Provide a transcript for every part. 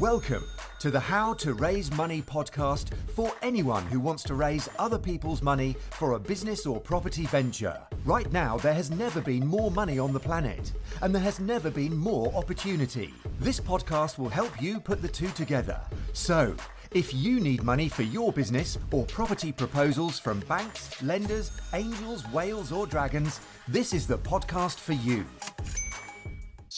Welcome to the How to Raise Money podcast for anyone who wants to raise other people's money for a business or property venture. Right now, there has never been more money on the planet, and there has never been more opportunity. This podcast will help you put the two together. So, if you need money for your business or property proposals from banks, lenders, angels, whales, or dragons, this is the podcast for you.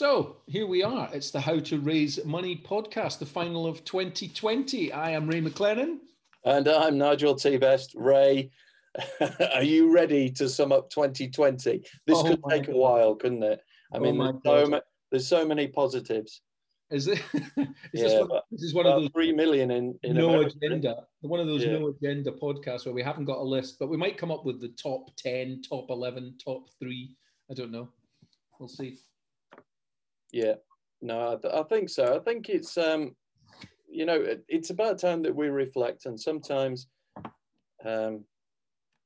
So here we are. It's the How to Raise Money podcast, the final of 2020. I am Ray McLennan. And I'm Nigel T. Best. Ray, are you ready to sum up 2020? This oh could take God. a while, couldn't it? I oh mean, there's so, ma- there's so, many positives. Is it? is yeah, this, one, this is one of those three million in, in no America. agenda. One of those yeah. no agenda podcasts where we haven't got a list, but we might come up with the top 10, top 11, top three. I don't know. We'll see. Yeah, no, I, th- I think so. I think it's um, you know, it's about time that we reflect, and sometimes, um,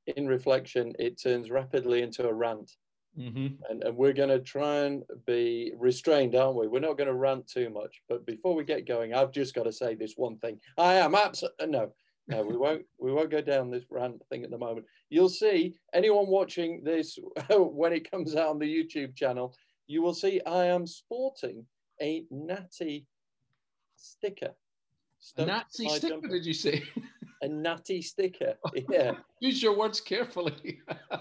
in reflection, it turns rapidly into a rant. Mm-hmm. And, and we're going to try and be restrained, aren't we? We're not going to rant too much. But before we get going, I've just got to say this one thing. I am absolutely no, no. We won't. We won't go down this rant thing at the moment. You'll see anyone watching this when it comes out on the YouTube channel you will see I am sporting a natty sticker. A natty sticker, jumper. did you say? A natty sticker. Yeah. Use your words carefully.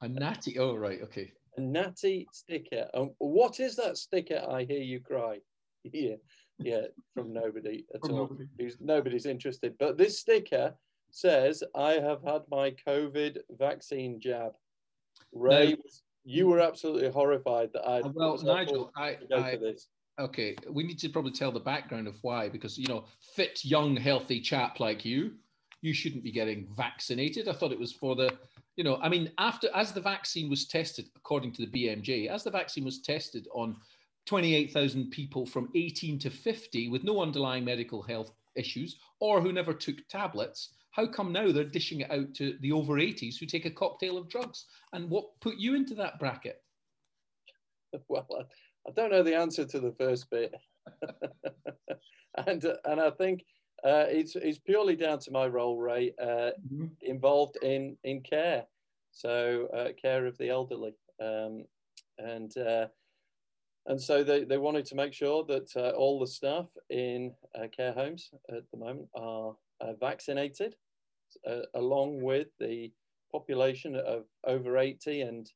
a natty. Oh, right. Okay. A natty sticker. Um, what is that sticker? I hear you cry. Yeah. Yeah. From nobody at from all. Nobody. Nobody's interested. But this sticker says, I have had my COVID vaccine jab. Ray you were absolutely horrified that I. Uh, well, Nigel, I, I okay. We need to probably tell the background of why, because you know, fit, young, healthy chap like you, you shouldn't be getting vaccinated. I thought it was for the, you know, I mean, after as the vaccine was tested, according to the BMJ, as the vaccine was tested on 28,000 people from 18 to 50 with no underlying medical health issues or who never took tablets how come now they're dishing it out to the over 80s who take a cocktail of drugs? And what put you into that bracket? Well, I, I don't know the answer to the first bit. and, uh, and I think uh, it's, it's purely down to my role, Ray, uh, mm-hmm. involved in, in care. So, uh, care of the elderly. Um, and uh, and so they, they wanted to make sure that uh, all the staff in uh, care homes at the moment are uh, vaccinated, uh, along with the population of over 80 and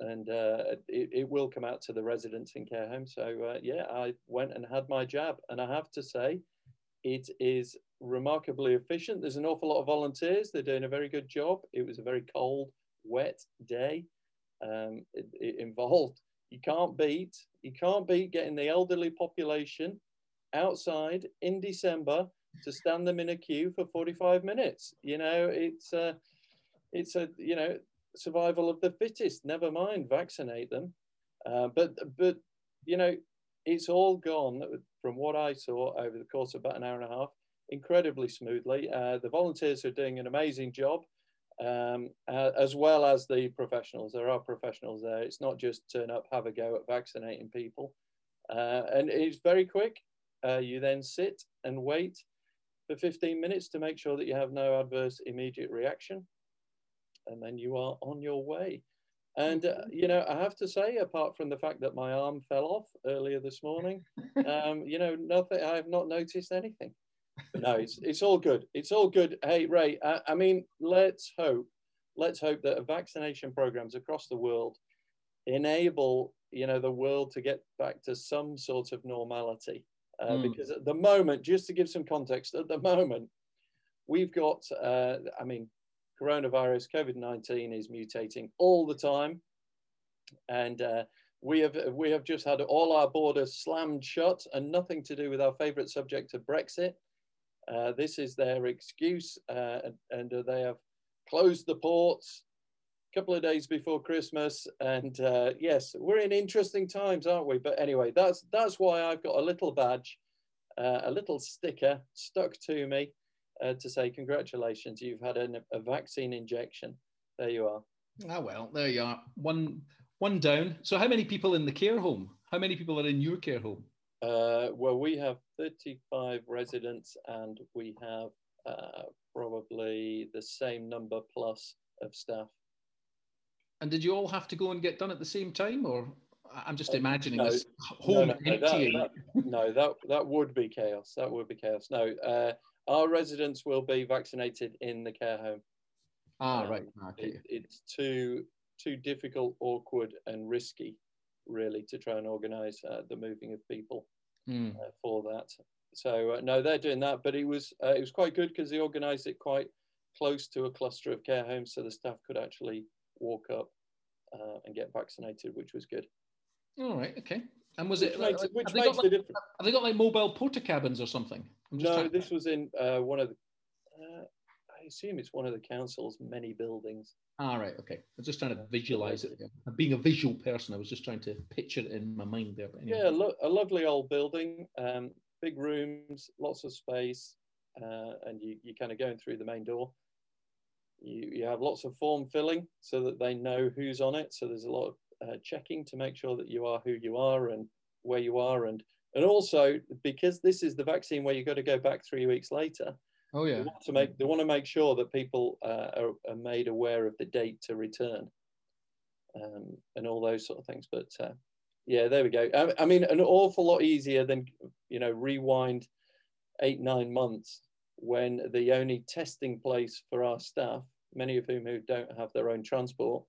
and uh, it, it, will come out to the residents in care homes. So uh, yeah, I went and had my jab, and I have to say, it is remarkably efficient. There's an awful lot of volunteers. They're doing a very good job. It was a very cold, wet day. Um, it, it involved you can't beat you can't beat getting the elderly population outside in December to stand them in a queue for 45 minutes. You know, it's a, it's a, you know, survival of the fittest. Never mind vaccinate them. Uh, but, but, you know, it's all gone from what I saw over the course of about an hour and a half, incredibly smoothly. Uh, the volunteers are doing an amazing job. Um, uh, as well as the professionals. There are professionals there. It's not just turn up, have a go at vaccinating people. Uh, and it's very quick. Uh, you then sit and wait for 15 minutes to make sure that you have no adverse immediate reaction. And then you are on your way. And, uh, you know, I have to say, apart from the fact that my arm fell off earlier this morning, um, you know, nothing, I have not noticed anything. No, it's, it's all good. It's all good. Hey, Ray, I, I mean, let's hope, let's hope that vaccination programs across the world enable, you know, the world to get back to some sort of normality. Uh, mm. Because at the moment, just to give some context, at the moment, we've got, uh, I mean, coronavirus, COVID 19 is mutating all the time. And uh, we, have, we have just had all our borders slammed shut and nothing to do with our favorite subject of Brexit. Uh, this is their excuse, uh, and, and they have closed the ports couple of days before Christmas, and uh, yes, we're in interesting times, aren't we? But anyway, that's that's why I've got a little badge, uh, a little sticker stuck to me uh, to say congratulations, you've had an, a vaccine injection. There you are. Ah well, there you are. One one down. So how many people in the care home? How many people are in your care home? Uh, well, we have 35 residents and we have uh, probably the same number plus of staff. And did you all have to go and get done at the same time, or I'm just uh, imagining no, this home no, no, emptying? That, that, no, that that would be chaos. That would be chaos. No, uh, our residents will be vaccinated in the care home. Ah, um, right. Okay. It, it's too too difficult, awkward, and risky, really, to try and organise uh, the moving of people mm. uh, for that. So uh, no, they're doing that, but it was uh, it was quite good because they organised it quite close to a cluster of care homes, so the staff could actually walk up uh, and get vaccinated, which was good. All right. Okay. And was which it makes, which makes the like, difference? Have they got like mobile Portakabins or something? No, this was in uh, one of the. Uh, I assume it's one of the council's many buildings. Ah, right. Okay. I'm just trying to visualize it. Being a visual person, I was just trying to picture it in my mind there. Anyway. Yeah, lo- a lovely old building, um, big rooms, lots of space, uh, and you, you're kind of going through the main door. You, you have lots of form filling so that they know who's on it. So there's a lot of uh, checking to make sure that you are who you are and where you are. And, and also, because this is the vaccine where you've got to go back three weeks later, Oh yeah. They want to make they want to make sure that people uh, are, are, made aware of the date to return, um, and all those sort of things. But uh, yeah, there we go. I, I, mean, an awful lot easier than you know rewind eight nine months when the only testing place for our staff, many of whom who don't have their own transport,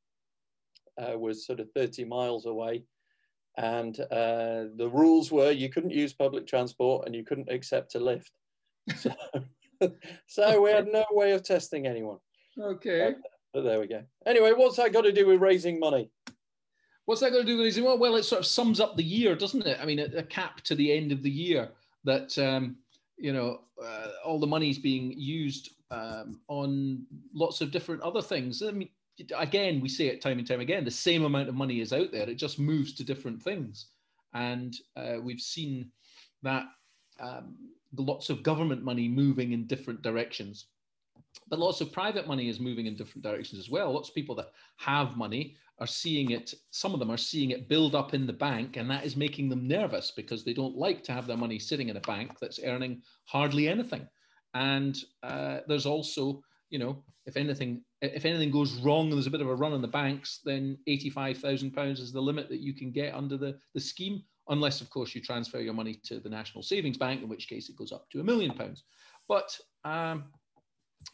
uh, was sort of 30 miles away. And uh, the rules were you couldn't use public transport and you couldn't accept a lift. So, so we had no way of testing anyone. Okay. But, but, there we go. Anyway, what's that got to do with raising money? What's that got to do with raising money? Well, it sort of sums up the year, doesn't it? I mean, a, a cap to the end of the year that, um, you know, uh, all the money is being used um, on lots of different other things. I mean, again, we say it time and time again, the same amount of money is out there. It just moves to different things. And uh, we've seen that um, lots of government money moving in different directions. But lots of private money is moving in different directions as well. Lots of people that have money are seeing it, some of them are seeing it build up in the bank, and that is making them nervous because they don't like to have their money sitting in a bank that's earning hardly anything. And uh, there's also, you know, if anything, if anything goes wrong and there's a bit of a run on the banks, then £85,000 is the limit that you can get under the, the scheme unless, of course, you transfer your money to the National Savings Bank, in which case it goes up to a million pounds. But um,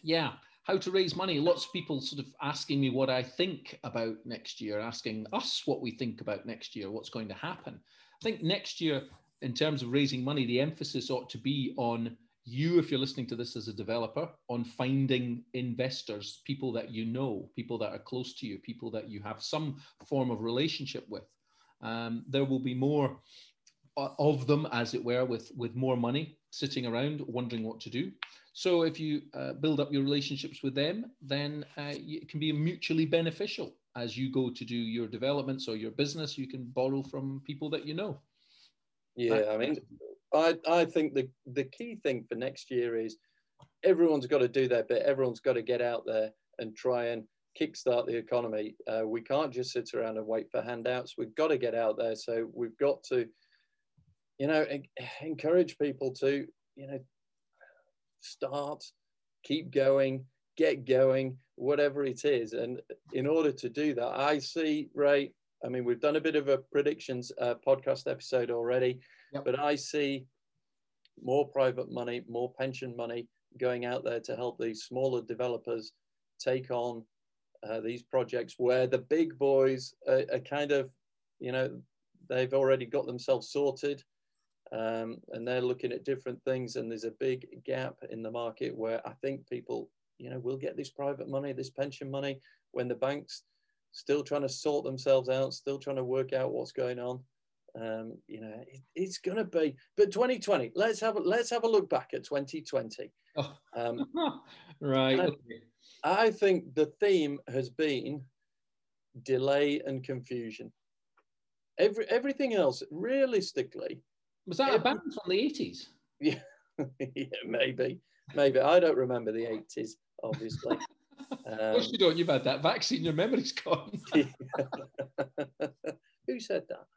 yeah, how to raise money. Lots of people sort of asking me what I think about next year, asking us what we think about next year, what's going to happen. I think next year, in terms of raising money, the emphasis ought to be on you, if you're listening to this as a developer, on finding investors, people that you know, people that are close to you, people that you have some form of relationship with. Um, there will be more uh, of them, as it were, with, with more money sitting around wondering what to do. So if you uh, build up your relationships with them, then uh, it can be mutually beneficial as you go to do your developments or your business. You can borrow from people that you know. Yeah, I mean, I, I think the, the key thing for next year is everyone's got to do their bit. Everyone's got to get out there and try and kickstart the economy. Uh, we can't just sit around and wait for handouts. We've got to get out there. So we've got to, you know, encourage people to, you know, start, keep going, get going, whatever it is. And in order to do that, I see, Ray, I mean, we've done a bit of a predictions uh, podcast episode already, yep. but I see more private money, more pension money going out there to help these smaller developers take on uh, these projects where the big boys are, are, kind of, you know, they've already got themselves sorted um, and they're looking at different things. And there's a big gap in the market where I think people, you know, will get this private money, this pension money when the banks still trying to sort themselves out, still trying to work out what's going on. Um, you know, it, it's going to be, but 2020. Let's have a, let's have a look back at 2020. Oh. Um, right. Okay. I think the theme has been delay and confusion. Every everything else, realistically, was that every, a band from the eighties? Yeah, yeah, maybe, maybe. I don't remember the eighties, obviously. Um, of course you don't. You've had that vaccine. Your memory's gone. Who said that?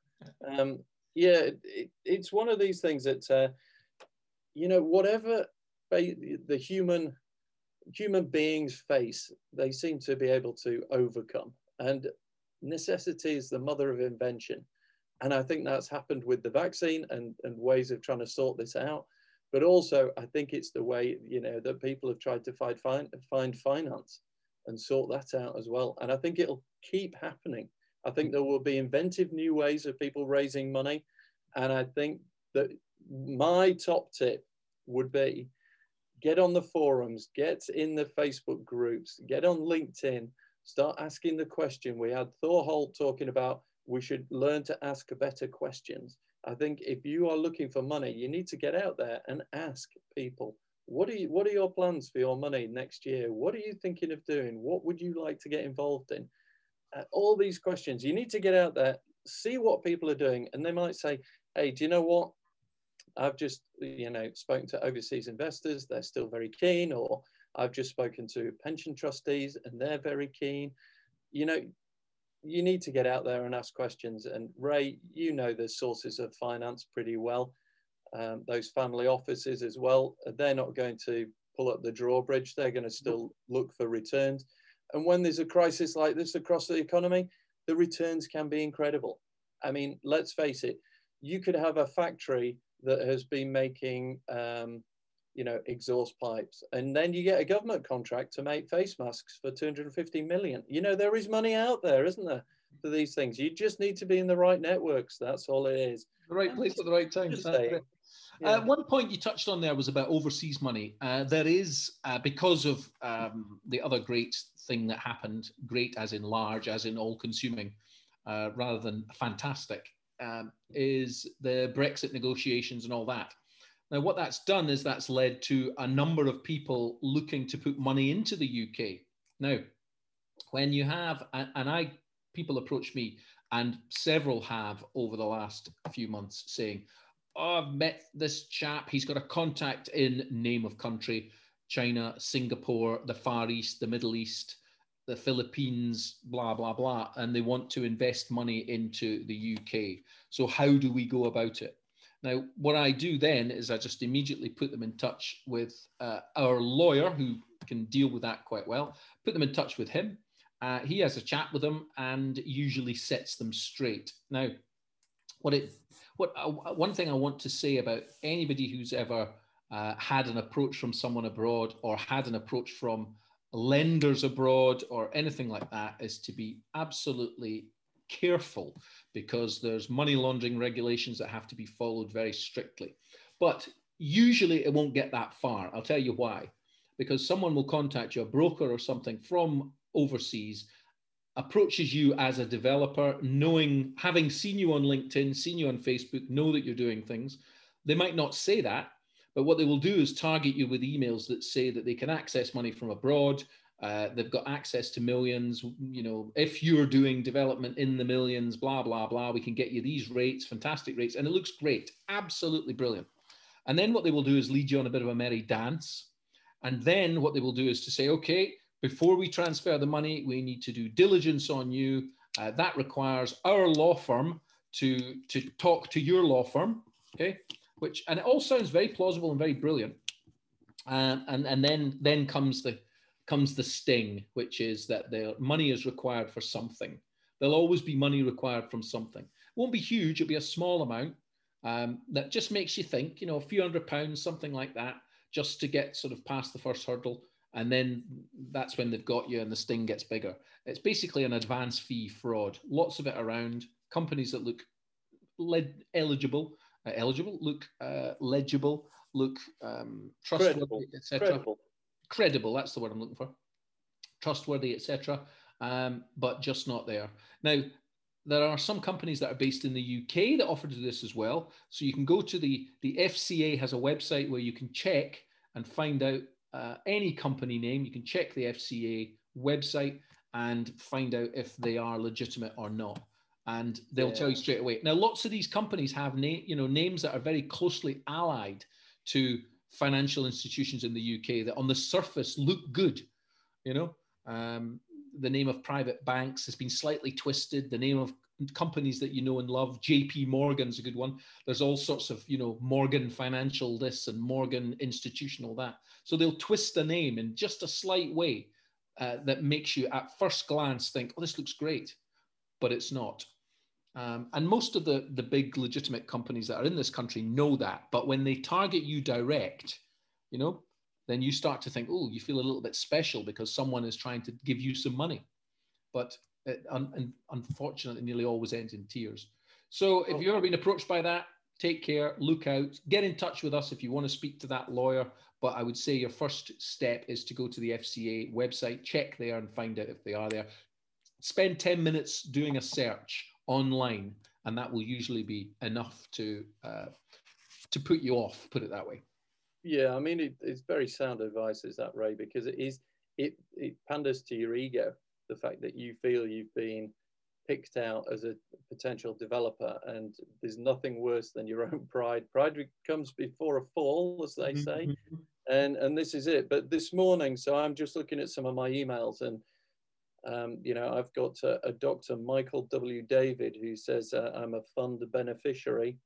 Um, Yeah, it, it's one of these things that, uh, you know, whatever the human human beings face, they seem to be able to overcome. And necessity is the mother of invention. And I think that's happened with the vaccine and, and ways of trying to sort this out. But also, I think it's the way, you know, that people have tried to find, find, find finance and sort that out as well. And I think it'll keep happening. I think there will be inventive new ways of people raising money. And I think that my top tip would be get on the forums, get in the Facebook groups, get on LinkedIn, start asking the question. We had Thor Holt talking about we should learn to ask better questions. I think if you are looking for money, you need to get out there and ask people, what are you, what are your plans for your money next year? What are you thinking of doing? What would you like to get involved in? Uh, all these questions, you need to get out there, see what people are doing, and they might say, hey, do you know what? I've just, you know, spoken to overseas investors, they're still very keen, or I've just spoken to pension trustees and they're very keen. You know, you need to get out there and ask questions. And Ray, you know the sources of finance pretty well. Um, those family offices as well, they're not going to pull up the drawbridge. They're going to still look for returns. And when there's a crisis like this across the economy, the returns can be incredible. I mean, let's face it, you could have a factory that has been making, um, you know, exhaust pipes, and then you get a government contract to make face masks for 250 million. You know, there is money out there, isn't there, for these things? You just need to be in the right networks. That's all it is. The right place at the right time. Yeah. Uh, one point you touched on there was about overseas money. Uh, there is, uh, because of um, the other great thing that happened, great as in large, as in all consuming, uh, rather than fantastic, um, is the Brexit negotiations and all that. Now, what that's done is that's led to a number of people looking to put money into the UK. Now, when you have, and I, people approach me, and several have over the last few months saying, oh, I've met this chap, he's got a contact in name of country, China, Singapore, the Far East, the Middle East, the Philippines, blah, blah, blah, and they want to invest money into the UK. So, how do we go about it? Now, what I do then is I just immediately put them in touch with uh, our lawyer who can deal with that quite well, put them in touch with him. Uh, he has a chat with them and usually sets them straight. Now, what it, what uh, one thing I want to say about anybody who's ever uh, had an approach from someone abroad or had an approach from lenders abroad or anything like that is to be absolutely careful because there's money laundering regulations that have to be followed very strictly. But usually it won't get that far. I'll tell you why. Because someone will contact you, a broker or something from overseas, approaches you as a developer, knowing, having seen you on LinkedIn, seen you on Facebook, know that you're doing things. They might not say that, but what they will do is target you with emails that say that they can access money from abroad. Uh, they've got access to millions. You know, if you're doing development in the millions, blah, blah, blah, we can get you these rates, fantastic rates. And it looks great, absolutely brilliant. And then what they will do is lead you on a bit of a merry dance. And then what they will do is to say, okay, before we transfer the money, we need to do diligence on you. Uh, that requires our law firm to, to talk to your law firm. Okay which and it all sounds very plausible and very brilliant. Um, and and then then comes the comes the sting, which is that the money is required for something. There'll always be money required from something. It won't be huge; it'll be a small amount um, that just makes you think. You know, a few hundred pounds, something like that, just to get sort of past the first hurdle. And then that's when they've got you, and the sting gets bigger. It's basically an advance fee fraud. Lots of it around companies that look eligible uh, eligible, look uh, legible, look um, trustworthy, etc. Credible. That's the word I'm looking for. Trustworthy, etc. Um, but just not there. Now, there are some companies that are based in the UK that offer to do this as well. So you can go to the the FCA has a website where you can check and find out uh, any company name. You can check the FCA website and find out if they are legitimate or not and they'll yeah. tell you straight away. Now, lots of these companies have na- you know names that are very closely allied to financial institutions in the UK that on the surface look good. You know, um, the name of private banks has been slightly twisted. The name of companies that you know and love. JP Morgan's a good one. There's all sorts of, you know, Morgan Financial this and Morgan Institutional that. So they'll twist the name in just a slight way uh, that makes you at first glance think, oh, this looks great, but it's not. Um, and most of the, the big legitimate companies that are in this country know that. But when they target you direct, you know, then you start to think, oh, you feel a little bit special because someone is trying to give you some money. But it un- unfortunately nearly always ends in tears. So if you've ever been approached by that, take care, look out, get in touch with us if you want to speak to that lawyer. But I would say your first step is to go to the FCA website, check there and find out if they are there. Spend 10 minutes doing a search online, and that will usually be enough to uh, to put you off. Put it that way. Yeah, I mean, it, it's very sound advice, is that Ray? Because it is it it panders to your ego, the fact that you feel you've been picked out as a potential developer, and there's nothing worse than your own pride. Pride comes before a fall, as they say, mm-hmm. and and this is it. But this morning, so I'm just looking at some of my emails and um, you know, I've got a, a, Dr. Michael W. David who says uh, I'm a fund beneficiary.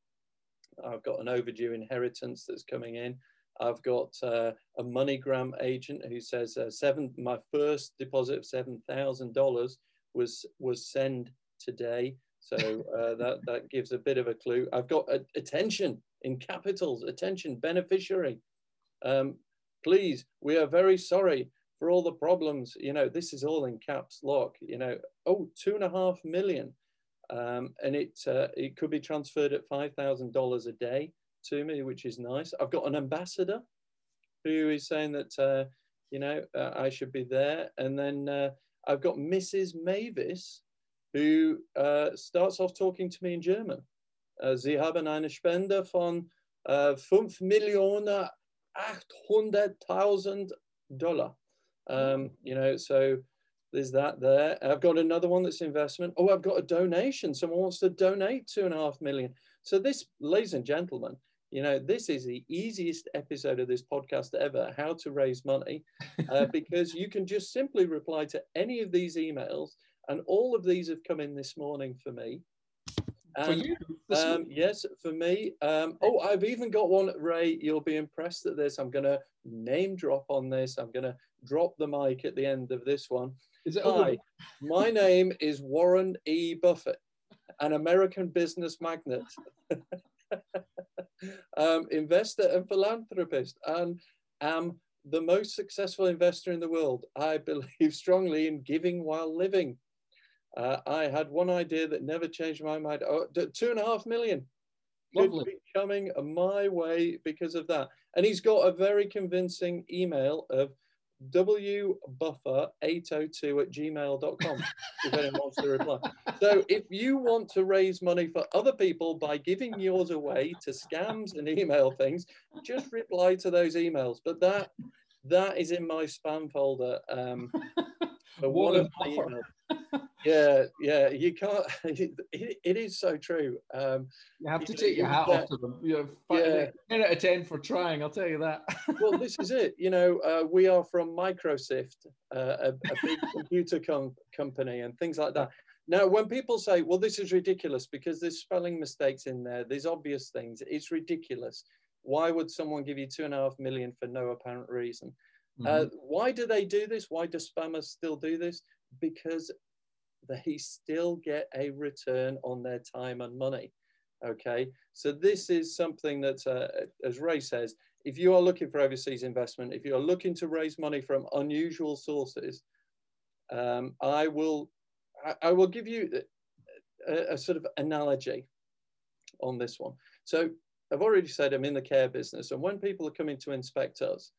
I've got an overdue inheritance that's coming in. I've got uh, a MoneyGram agent who says uh, seven. My first deposit of seven thousand dollars was was sent today, so uh, that that gives a bit of a clue. I've got a, attention in capitals. Attention beneficiary. Um, please, we are very sorry for all the problems, you know, this is all in caps lock, you know, oh, two and a half million. Um, and it, uh, it could be transferred at $5,000 a day to me, which is nice. I've got an ambassador who is saying that, uh, you know, uh, I should be there. And then uh, I've got Mrs. Mavis who uh, starts off talking to me in German. Uh, Sie haben eine Spende von 5 Millionen 800.000 Dollar. Um, you know, so there's that there. I've got another one that's investment. Oh, I've got a donation. Someone wants to donate two and a half million. So this, ladies and gentlemen, you know, this is the easiest episode of this podcast ever, how to raise money, uh, because you can just simply reply to any of these emails. And all of these have come in this morning for me. And, for you? Um, yes, for me. Um, oh, I've even got one, Ray. You'll be impressed at this. I'm going to name drop on this. I'm going to drop the mic at the end of this one. Is it Hi, my name is Warren E. Buffett, an American business magnate, um, investor and philanthropist, and am the most successful investor in the world. I believe strongly in giving while living. Uh, I had one idea that never changed my mind. Oh, two and a half million. Lovely. Could coming my way because of that. And he's got a very convincing email of wbuffer802 at gmail.com if anyone wants to reply. So if you want to raise money for other people by giving yours away to scams and email things, just reply to those emails. But that that is in my spam folder. Um, one of my emails yeah, yeah, you can't. It, it is so true. Um, you have to take your hat off to them. You know, yeah. ten out of ten for trying. I'll tell you that. well, this is it. You know, uh, we are from Microsoft, uh, a, a, big computer com- company, and things like that. Now, when people say, "Well, this is ridiculous," because there's spelling mistakes in there, there's obvious things. It's ridiculous. Why would someone give you two and a half million for no apparent reason? Uh, mm-hmm. Uh, why do they do this? Why do spammers still do this? Because they still get a return on their time and money. Okay, so this is something that, uh, as Ray says, if you are looking for overseas investment, if you are looking to raise money from unusual sources, um, I will, I, I, will give you a, a sort of analogy on this one. So I've already said I'm in the care business, and when people are coming to inspect us,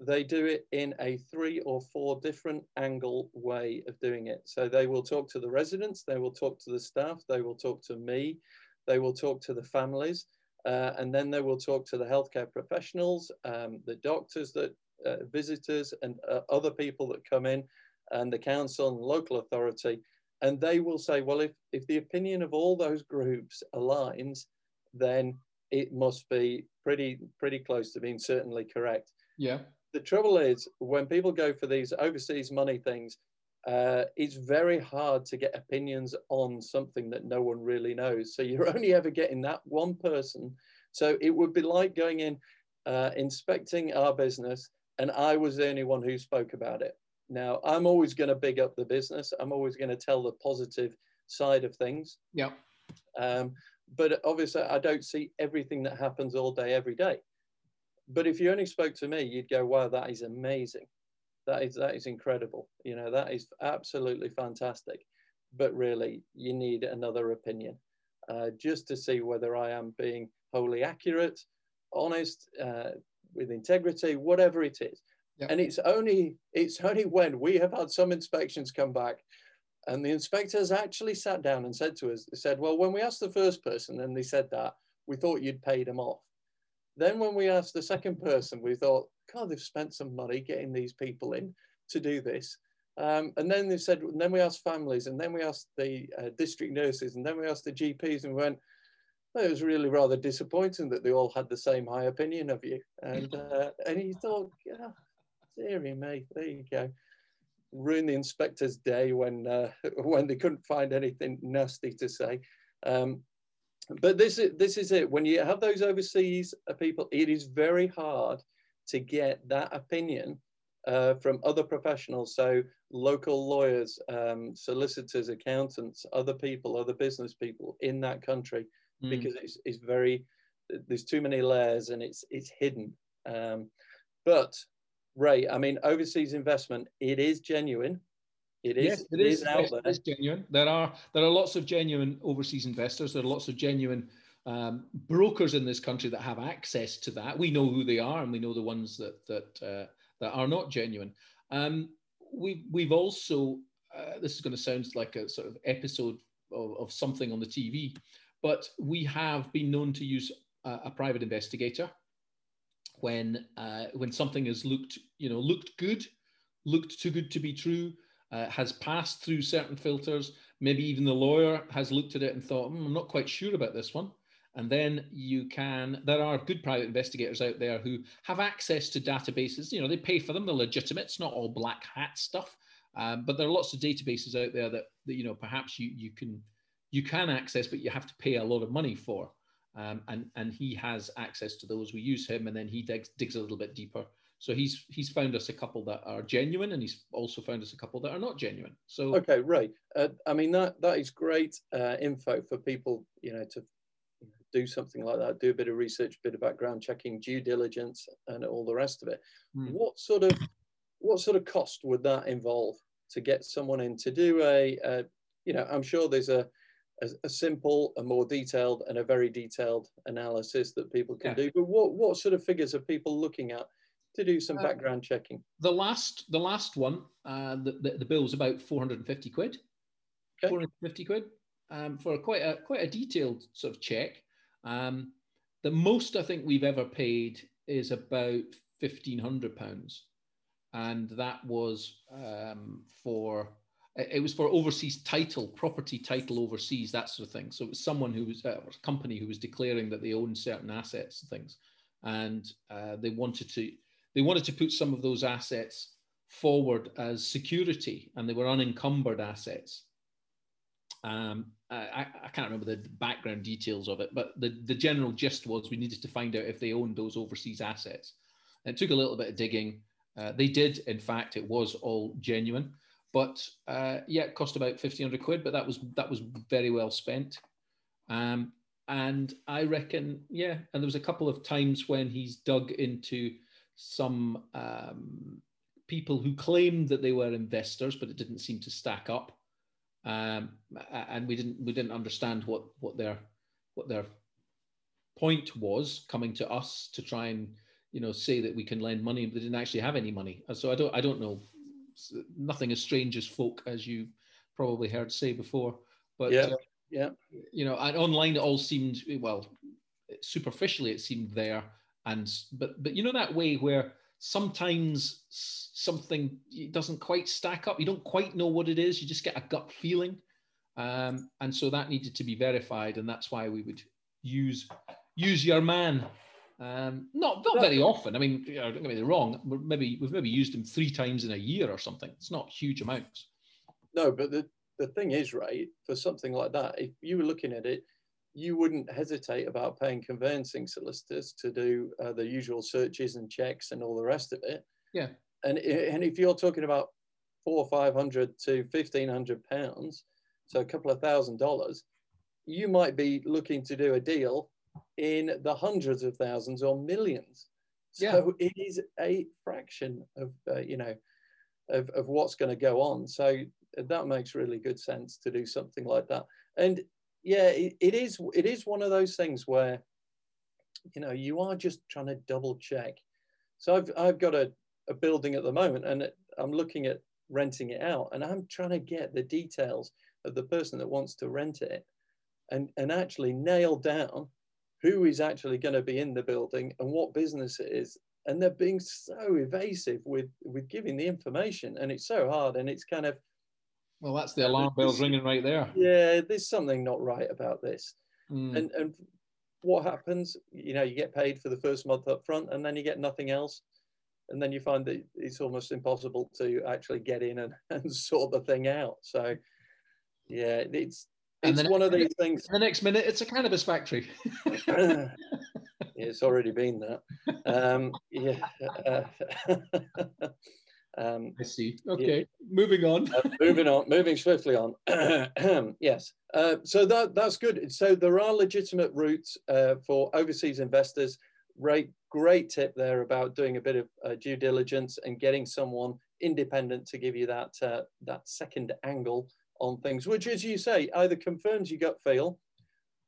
they do it in a three or four different angle way of doing it. So they will talk to the residents, they will talk to the staff, they will talk to me, they will talk to the families, uh, and then they will talk to the healthcare professionals, um, the doctors that uh, visitors and uh, other people that come in, and the council and local authority. And they will say, well, if, if the opinion of all those groups aligns, then it must be pretty pretty close to being certainly correct. Yeah the trouble is when people go for these overseas money things, uh, it's very hard to get opinions on something that no one really knows. So you're only ever getting that one person. So it would be like going in, uh, inspecting our business, and I was the only one who spoke about it. Now, I'm always going to big up the business. I'm always going to tell the positive side of things. Yeah. Um, but obviously, I don't see everything that happens all day, every day. But if you only spoke to me, you'd go, wow, that is amazing. That is, that is incredible. You know, that is absolutely fantastic. But really, you need another opinion uh, just to see whether I am being wholly accurate, honest, uh, with integrity, whatever it is. Yep. And it's only it's only when we have had some inspections come back and the inspectors actually sat down and said to us, they said, well, when we asked the first person and they said that, we thought you'd paid them off. Then when we asked the second person, we thought, God, they've spent some money getting these people in to do this. Um, and then they said, and then we asked families, and then we asked the uh, district nurses, and then we asked the GPs, and we went, well, it was really rather disappointing that they all had the same high opinion of you. And uh, and you thought, yeah, dearie me, there you go. Ruin the inspector's day when uh, when they couldn't find anything nasty to say. Um, but this is this is it. When you have those overseas people, it is very hard to get that opinion uh, from other professionals. So local lawyers, um, solicitors, accountants, other people, other business people in that country, mm. because it's, it's very there's too many layers and it's it's hidden. Um, but Ray, I mean, overseas investment, it is genuine. It is. Yes, it, it is, there. It is genuine. There are there are lots of genuine overseas investors. There are lots of genuine um, brokers in this country that have access to that. We know who they are, and we know the ones that that uh, that are not genuine. Um, we've we've also uh, this is going to sound like a sort of episode of, of, something on the TV, but we have been known to use a, a private investigator when uh, when something has looked you know looked good, looked too good to be true, uh, has passed through certain filters. Maybe even the lawyer has looked at it and thought, mm, I'm not quite sure about this one. And then you can, there are good private investigators out there who have access to databases. You know, they pay for them, they're legitimate. It's not all black hat stuff. Um, but there are lots of databases out there that, that you know, perhaps you, you can you can access, but you have to pay a lot of money for. Um, and, and he has access to those. We use him and then he digs, digs a little bit deeper. So he's he's found us a couple that are genuine, and he's also found us a couple that are not genuine. So okay, right. Uh, I mean that that is great uh, info for people, you know, to do something like that, do a bit of research, bit of background checking, due diligence, and all the rest of it. Mm. What sort of what sort of cost would that involve to get someone in to do a, a you know, I'm sure there's a, a, a simple, a more detailed, and a very detailed analysis that people can yeah. do. But what what sort of figures are people looking at to do some uh, background checking? The last the last one, uh, the, the, the bill was about 450 quid. Okay. 450 quid um, for quite a quite a detailed sort of check. Um, the most I think we've ever paid is about fifteen hundred pounds, and that was um, for it was for overseas title, property title overseas, that sort of thing. So it was someone who was uh, a company who was declaring that they owned certain assets and things, and uh, they wanted to they wanted to put some of those assets forward as security, and they were unencumbered assets. Um, I, I, can't remember the background details of it, but the, the general gist was we needed to find out if they owned those overseas assets. And it took a little bit of digging. Uh, they did, in fact, it was all genuine, but uh, yeah, it cost about fifteen hundred quid, but that was that was very well spent. Um, and I reckon, yeah, and there was a couple of times when he's dug into some um, people who claimed that they were investors, but it didn't seem to stack up. Um, and we didn't we didn't understand what what their what their point was coming to us to try and you know say that we can lend money but they didn't actually have any money. So i don't i don't know. Nothing as strange as folk as you probably heard say before but yeah. uh, yeah. you know and online it all seemed well superficially it seemed there and but but you know that way where sometimes something doesn't quite stack up. You don't quite know what it is. You just get a gut feeling. Um, and so that needed to be verified. And that's why we would use use your man. Um, not not very often. I mean, you know, don't get me wrong. Maybe we've maybe used him three times in a year or something. It's not huge amounts. no, but the, the thing is, right for something like that, if you were looking at it, you wouldn't hesitate about paying conveyancing solicitors to do uh, the usual searches and checks and all the rest of it. Yeah. And, and if you're talking about four or five hundred to fifteen hundred pounds, so a couple of thousand dollars, you might be looking to do a deal in the hundreds of thousands or millions. So yeah. it is a fraction of uh, you know of, of what's going to go on. So that makes really good sense to do something like that. And yeah, it, it is it is one of those things where you know you are just trying to double check. So I've I've got a, a building at the moment and I'm looking at renting it out and I'm trying to get the details of the person that wants to rent it and, and actually nail down who is actually going to be in the building and what business it is. And they're being so evasive with, with giving the information and it's so hard and it's kind of, well, that's the alarm bells ringing right there. Yeah, there's something not right about this. Mm. And and what happens? You know, you get paid for the first month up front, and then you get nothing else, and then you find that it's almost impossible to actually get in and, and sort the thing out. So, yeah, it's it's one of these things. The next minute, it's a cannabis factory. yeah, it's already been that. Um, yeah. Uh, um, I see. Okay, yeah. moving on. uh, moving on, moving swiftly on. yes. Uh, so that that's good. So there are legitimate routes uh, for overseas investors. Great, great tip there about doing a bit of uh, due diligence and getting someone independent to give you that uh, that second angle on things, which, as you say, either confirms your gut feel,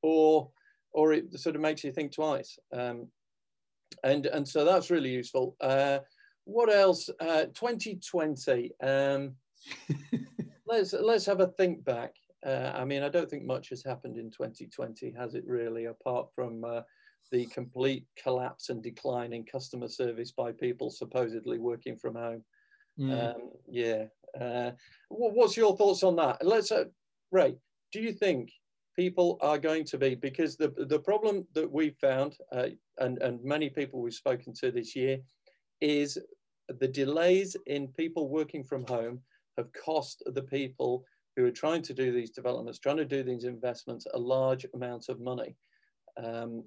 or or it sort of makes you think twice. Um, and and so that's really useful. Uh, what else? Uh, 2020. Um, let's let's have a think back. Uh, I mean, I don't think much has happened in 2020, has it really? Apart from uh, the complete collapse and decline in customer service by people supposedly working from home. Mm. Um, yeah. Uh, what's your thoughts on that? Let's, uh, Ray. Do you think people are going to be because the the problem that we found uh, and and many people we've spoken to this year is the delays in people working from home have cost the people who are trying to do these developments, trying to do these investments, a large amount of money. Um,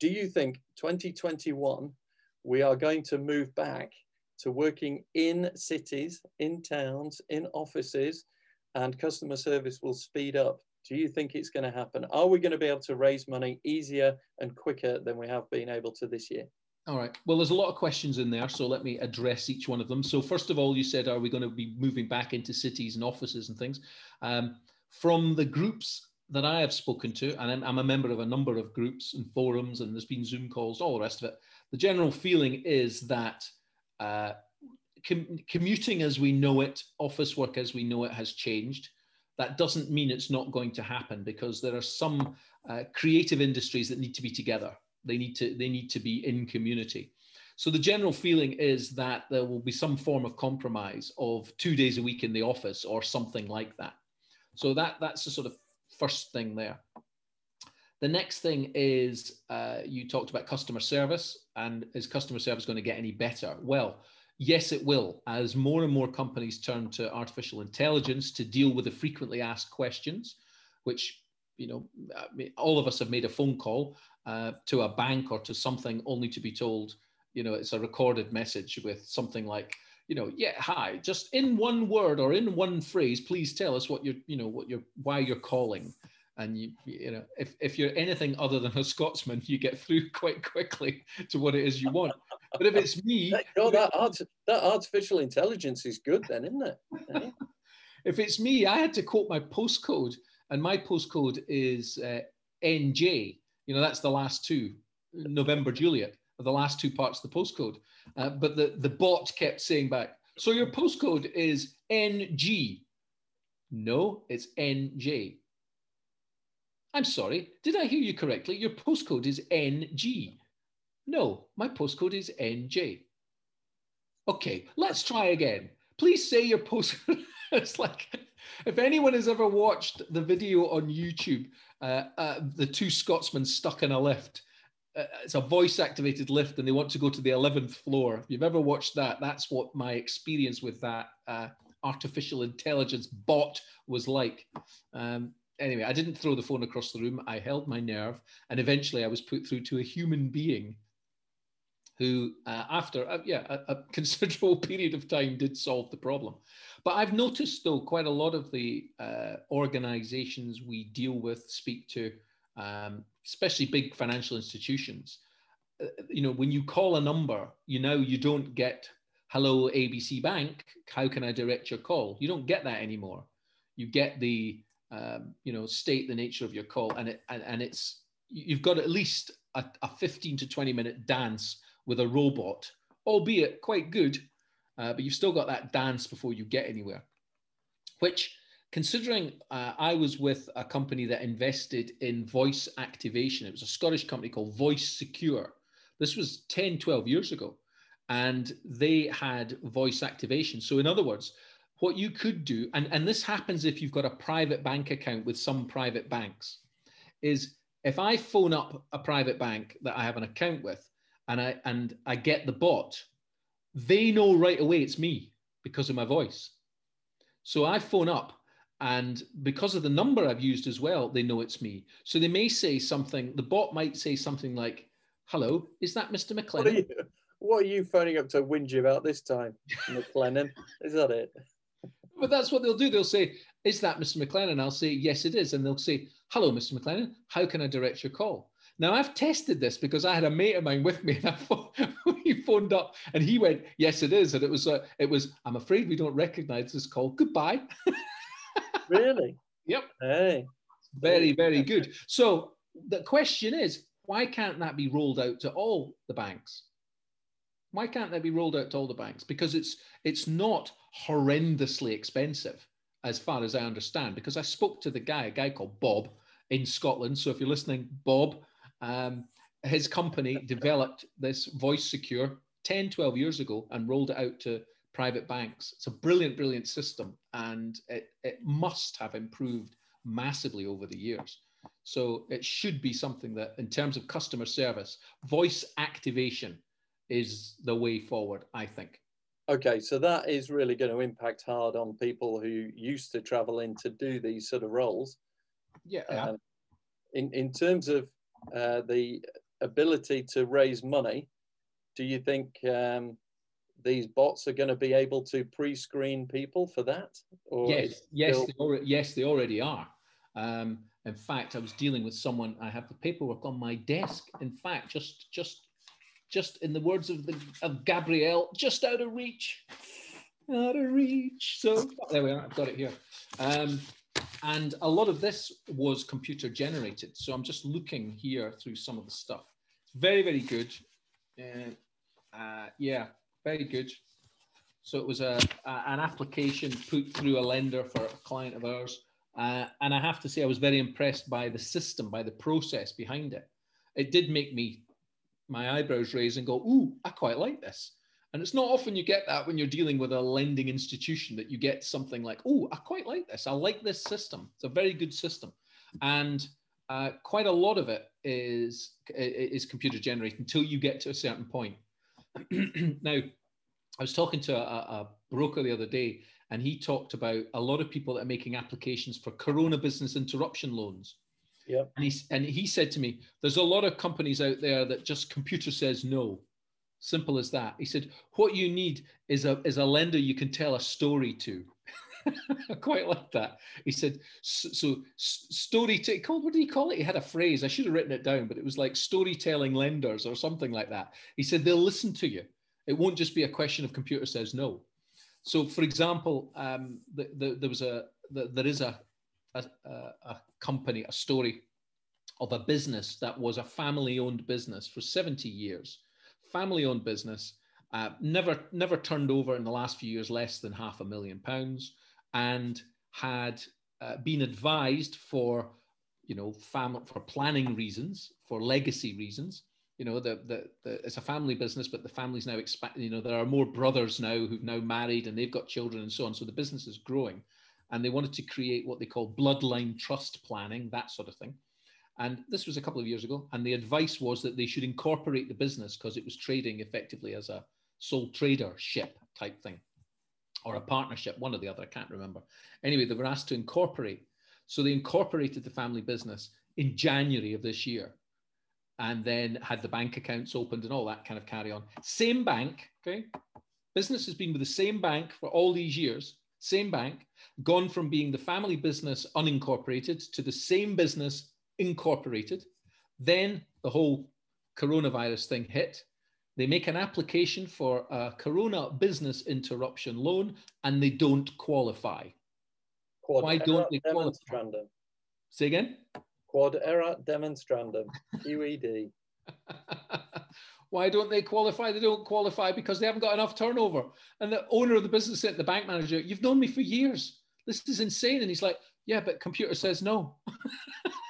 do you think 2021 we are going to move back to working in cities, in towns, in offices, and customer service will speed up? Do you think it's going to happen? Are we going to be able to raise money easier and quicker than we have been able to this year? All right. Well, there's a lot of questions in there, so let me address each one of them. So, first of all, you said, are we going to be moving back into cities and offices and things? Um, from the groups that I have spoken to, and I'm, I'm, a member of a number of groups and forums, and there's been Zoom calls, all the rest of it. The general feeling is that uh, com- commuting as we know it, office work as we know it, has changed. That doesn't mean it's not going to happen because there are some uh, creative industries that need to be together they need to they need to be in community. So the general feeling is that there will be some form of compromise of two days a week in the office or something like that. So that that's the sort of first thing there. The next thing is uh, you talked about customer service, and is customer service going to get any better? Well, yes, it will. As more and more companies turn to artificial intelligence to deal with the frequently asked questions, which you know, all of us have made a phone call uh, to a bank or to something only to be told, you know, it's a recorded message with something like, you know, yeah, hi, just in one word or in one phrase, please tell us what you're, you know, what you're, why you're calling. And you, you know, if, if you're anything other than a Scotsman, you get through quite quickly to what it is you want. But if it's me, no, that, art, that artificial intelligence is good, then, isn't it? if it's me, I had to quote my postcode and my postcode is uh, NJ. You know, that's the last two, November Juliet, are the last two parts of the postcode. Uh, but the, the bot kept saying back, so your postcode is NG. No, it's NJ. I'm sorry, did I hear you correctly? Your postcode is NG. No, my postcode is NJ. Okay, let's try again. Please say your postcode. it's like if anyone has ever watched the video on YouTube, uh, uh, the two Scotsmen stuck in a lift, uh, it's a voice activated lift and they want to go to the 11th floor. If you've ever watched that, that's what my experience with that uh, artificial intelligence bot was like. Um, anyway, I didn't throw the phone across the room. I held my nerve, and eventually I was put through to a human being who, uh, after uh, yeah, a, a, considerable period of time, did solve the problem. But I've noticed, though, quite a lot of the uh, organizations we deal with, speak to, um, especially big financial institutions, uh, you know, when you call a number, you know, you don't get hello ABC Bank, how can I direct your call? You don't get that anymore. You get the um, you know state the nature of your call, and it and, and it's you've got at least a, a 15 to 20 minute dance with a robot, albeit quite good, uh, but you've still got that dance before you get anywhere. Which, considering uh, I was with a company that invested in voice activation, it was a Scottish company called Voice Secure. This was 10, 12 years ago and they had voice activation. So, in other words, what you could do, and, and this happens if you've got a private bank account with some private banks, is if I phone up a private bank that I have an account with and I and I get the bot, they know right away it's me because of my voice. So I phone up and because of the number I've used as well, they know it's me. So they may say something, the bot might say something like, Hello, is that Mr. McLennan? what are you phoning up to whinge about this time, McLennan? is that it? But that's what they'll do. They'll say, Is that Mr. McLennan? I'll say, Yes, it is. And they'll say, Hello, Mr. McLennan. How can I direct your call? Now, I've tested this because I had a mate of mine with me and I he phoned up and he went, Yes, it is. And it was, uh, it was I'm afraid we don't recognize this call. Goodbye. really? Yep. Hey. Very, very good. So the question is, why can't that be rolled out to all the banks? Why can't that be rolled out to all the banks? Because it's it's not horrendously expensive, as far as I understand. Because I spoke to the guy, a guy called Bob in Scotland. So if you're listening, Bob, um, his company developed this voice secure 10, 12 years ago and rolled it out to private banks. It's a brilliant, brilliant system, and it, it must have improved massively over the years. So it should be something that, in terms of customer service, voice activation is the way forward, I think. Okay, so that is really going to impact hard on people who used to travel in to do these sort of roles. Yeah. Um, in in terms of uh, the ability to raise money, do you think um, these bots are going to be able to pre-screen people for that? Or yes, yes, they already, yes, they already are. Um, in fact, I was dealing with someone. I have the paperwork on my desk. In fact, just just just in the words of the of Gabrielle, just out of reach, out of reach. So there we are. I've got it here. Um, and a lot of this was computer generated. So I'm just looking here through some of the stuff. It's very very good. Uh, uh, yeah, very good. So it was a, a, an application put through a lender for a client of ours. Uh, and I have to say, I was very impressed by the system, by the process behind it. It did make me my eyebrows raise and go, ooh, I quite like this. And it's not often you get that when you're dealing with a lending institution that you get something like, oh, I quite like this. I like this system. It's a very good system. And uh, quite a lot of it is, is computer generated until you get to a certain point. now, I was talking to a, a broker the other day, and he talked about a lot of people that are making applications for Corona business interruption loans. Yeah. And he, and he said to me, there's a lot of companies out there that just computer says no. Simple as that. He said, what you need is a, is a lender you can tell a story to. I quite like that. He said, so, story, t- called, what did he call it? He had a phrase. I should have written it down, but it was like storytelling lenders or something like that. He said, they'll listen to you. It won't just be a question of computer says no. So, for example, um, the, the, there was a, the, there is a, a, a company, a story of a business that was a family owned business for 70 years. Family owned business, uh, never, never turned over in the last few years less than half a million pounds and had uh, been advised for, you know, family, for planning reasons, for legacy reasons. You know, the, the, the, it's a family business, but the family's now expanding. You know, there are more brothers now who've now married and they've got children and so on. So the business is growing and they wanted to create what they call bloodline trust planning, that sort of thing. And this was a couple of years ago. And the advice was that they should incorporate the business because it was trading effectively as a sole trader ship type thing. or a partnership, one or the other, I can't remember. Anyway, they were asked to incorporate. So they incorporated the family business in January of this year and then had the bank accounts opened and all that kind of carry on. Same bank, okay? Business has been with the same bank for all these years, same bank, gone from being the family business unincorporated to the same business incorporated. Then the whole coronavirus thing hit. They make an application for a corona business interruption loan and they don't qualify. Quod Why don't they qualify? Say again? Quod erat demonstrandum, QED. Why don't they qualify? They don't qualify because they haven't got enough turnover. And the owner of the business said, the bank manager, you've known me for years. This is insane. And he's like, yeah, but computer says no.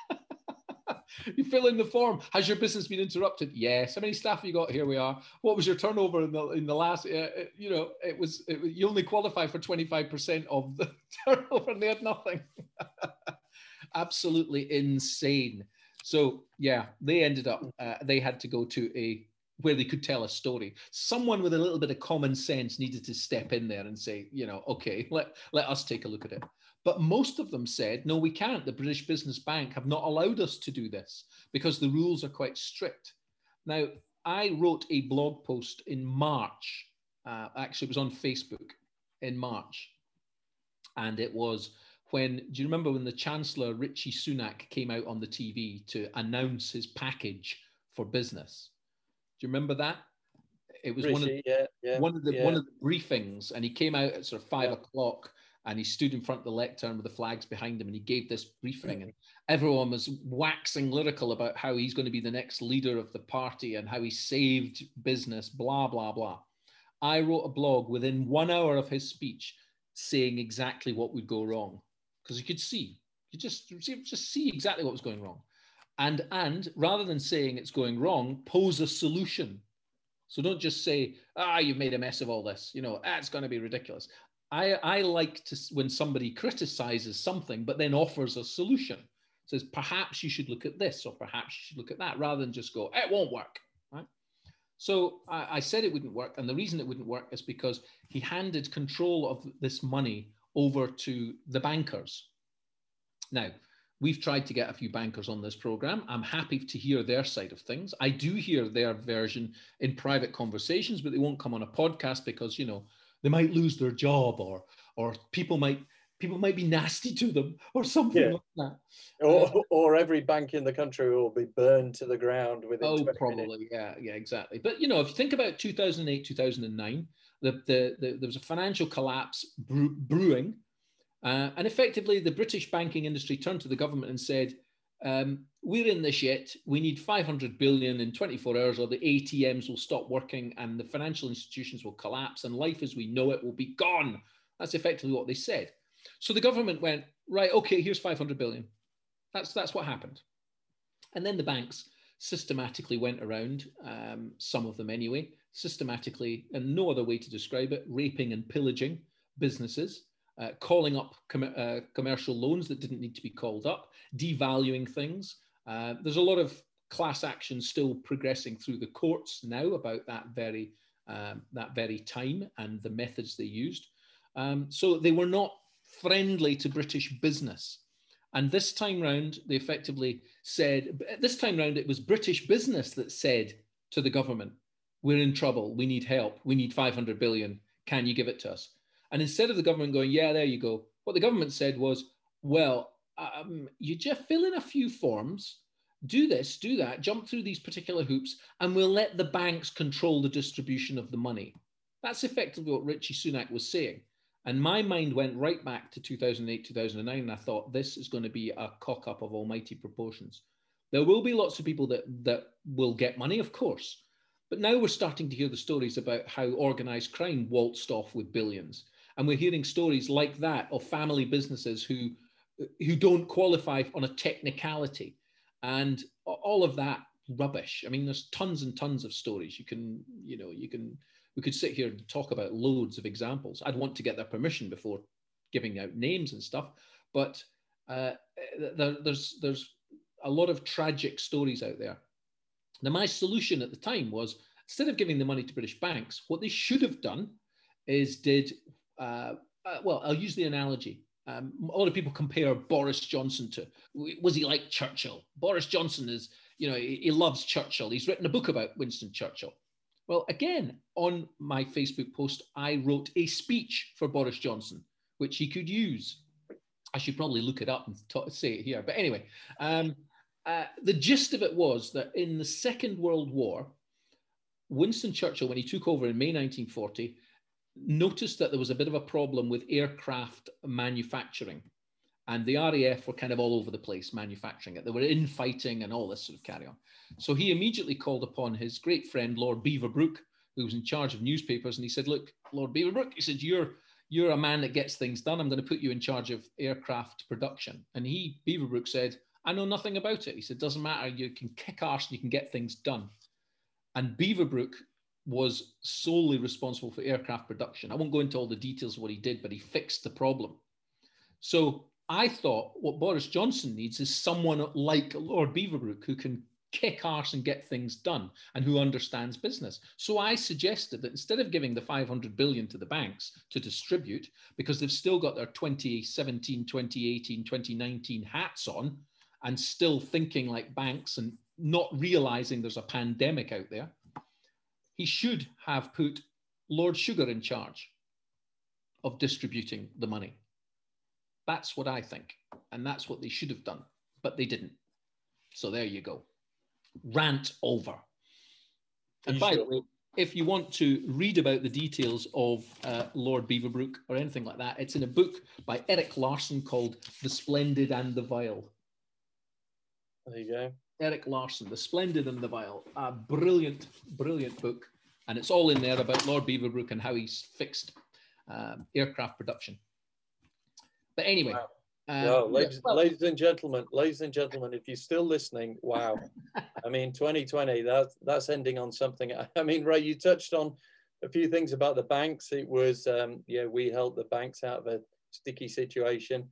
you fill in the form. Has your business been interrupted? Yes. How many staff have you got? Here we are. What was your turnover in the in the last? Uh, uh you know, it was it, you only qualify for twenty five percent of the turnover, and they had nothing. Absolutely insane. So yeah, they ended up. Uh, they had to go to a where they could tell a story. Someone with a little bit of common sense needed to step in there and say, you know, okay, let let us take a look at it. But most of them said, no, we can't. The British Business Bank have not allowed us to do this because the rules are quite strict. Now, I wrote a blog post in March. Uh, actually, it was on Facebook in March. And it was when, do you remember when the Chancellor, Rishi Sunak, came out on the TV to announce his package for business? Do you remember that? It was Rishi, one of, yeah, yeah, one of the yeah. one of the briefings, and he came out at sort of five o'clock and he stood in front of the lectern with the flags behind him and he gave this briefing and everyone was waxing lyrical about how he's going to be the next leader of the party and how he saved business blah blah blah i wrote a blog within one hour of his speech saying exactly what would go wrong because you could see you just just see exactly what was going wrong and and rather than saying it's going wrong pose a solution so don't just say, ah, you've made a mess of all this. You know, it's going to be ridiculous. I, I like to when somebody criticizes something but then offers a solution says perhaps you should look at this or perhaps you should look at that rather than just go it won't work right so I, I said it wouldn't work and the reason it wouldn't work is because he handed control of this money over to the bankers now we've tried to get a few bankers on this program i'm happy to hear their side of things i do hear their version in private conversations but they won't come on a podcast because you know they might lose their job or or people might people might be nasty to them or something yeah. like that. Or, uh, or every bank in the country will be burned to the ground within Oh, probably. Minutes. Yeah, yeah, exactly. But, you know, if you think about 2008, 2009, the, the, the there was a financial collapse brewing. Uh, and effectively, the British banking industry turned to the government and said, um, we're in this yet. We need 500 billion in 24 hours, or the ATMs will stop working and the financial institutions will collapse, and life as we know it will be gone. That's effectively what they said. So the government went, right, okay, here's 500 billion. That's, that's what happened. And then the banks systematically went around, um, some of them anyway, systematically, and no other way to describe it, raping and pillaging businesses uh, calling up com- uh, commercial loans that didn't need to be called up, devaluing things. Uh, there's a lot of class action still progressing through the courts now about that very um, that very time and the methods they used. Um, so they were not friendly to British business. And this time round, they effectively said, this time round, it was British business that said to the government, we're in trouble. We need help. We need 500 billion. Can you give it to us? And instead of the government going, yeah, there you go, what the government said was, well, um, you just fill in a few forms, do this, do that, jump through these particular hoops, and we'll let the banks control the distribution of the money. That's effectively what Rishi Sunak was saying. And my mind went right back to 2008, 2009, and I thought this is going to be a cock up of almighty proportions. There will be lots of people that, that will get money, of course. But now we're starting to hear the stories about how organized crime waltzed off with billions and we're hearing stories like that of family businesses who who don't qualify on a technicality. And all of that rubbish. I mean there's tons and tons of stories. You can you know you can we could sit here and talk about loads of examples. I'd want to get their permission before giving out names and stuff. But uh, there, there's there's a lot of tragic stories out there. Now my solution at the time was instead of giving the money to british banks what they should have done is did uh, uh, well, I'll use the analogy. Um, a lot of people compare Boris Johnson to was he like Churchill? Boris Johnson is, you know, he, he loves Churchill. He's written a book about Winston Churchill. Well, again, on my Facebook post, I wrote a speech for Boris Johnson, which he could use. I should probably look it up and say it here. But anyway, um, uh, the gist of it was that in the Second World War, Winston Churchill, when he took over in May 1940, noticed that there was a bit of a problem with aircraft manufacturing. And the RAF were kind of all over the place manufacturing it. They were infighting and all this sort of carry on. So he immediately called upon his great friend, Lord Beaverbrook, who was in charge of newspapers. And he said, Look, Lord Beaverbrook, he said, You're you're a man that gets things done. I'm going to put you in charge of aircraft production. And he, Beaverbrook, said, I know nothing about it. He said, Doesn't matter. You can kick arse and you can get things done. And Beaverbrook was solely responsible for aircraft production. I won't go into all the details of what he did, but he fixed the problem. So I thought what Boris Johnson needs is someone like Lord Beaverbrook who can kick arse and get things done and who understands business. So I suggested that instead of giving the 500 billion to the banks to distribute, because they've still got their 2017, 2018, 2019 hats on and still thinking like banks and not realizing there's a pandemic out there, he should have put Lord Sugar in charge of distributing the money. That's what I think. And that's what they should have done, but they didn't. So there you go. Rant over. And by sure? the way, if you want to read about the details of uh, Lord Beaverbrook or anything like that, it's in a book by Erik Larson called The Splendid and the Vile. There you go. Erik Larson, The Splendid and the Vile, a brilliant, brilliant book. And it's all in there about Lord Beaverbrook and how he's fixed um, aircraft production. But anyway. Wow. Um, well, ladies, well, ladies and gentlemen, ladies and gentlemen, if you're still listening, wow. I mean, 2020, that's, that's ending on something. I mean, Ray, you touched on a few things about the banks. It was, um, yeah, we helped the banks out of a sticky situation.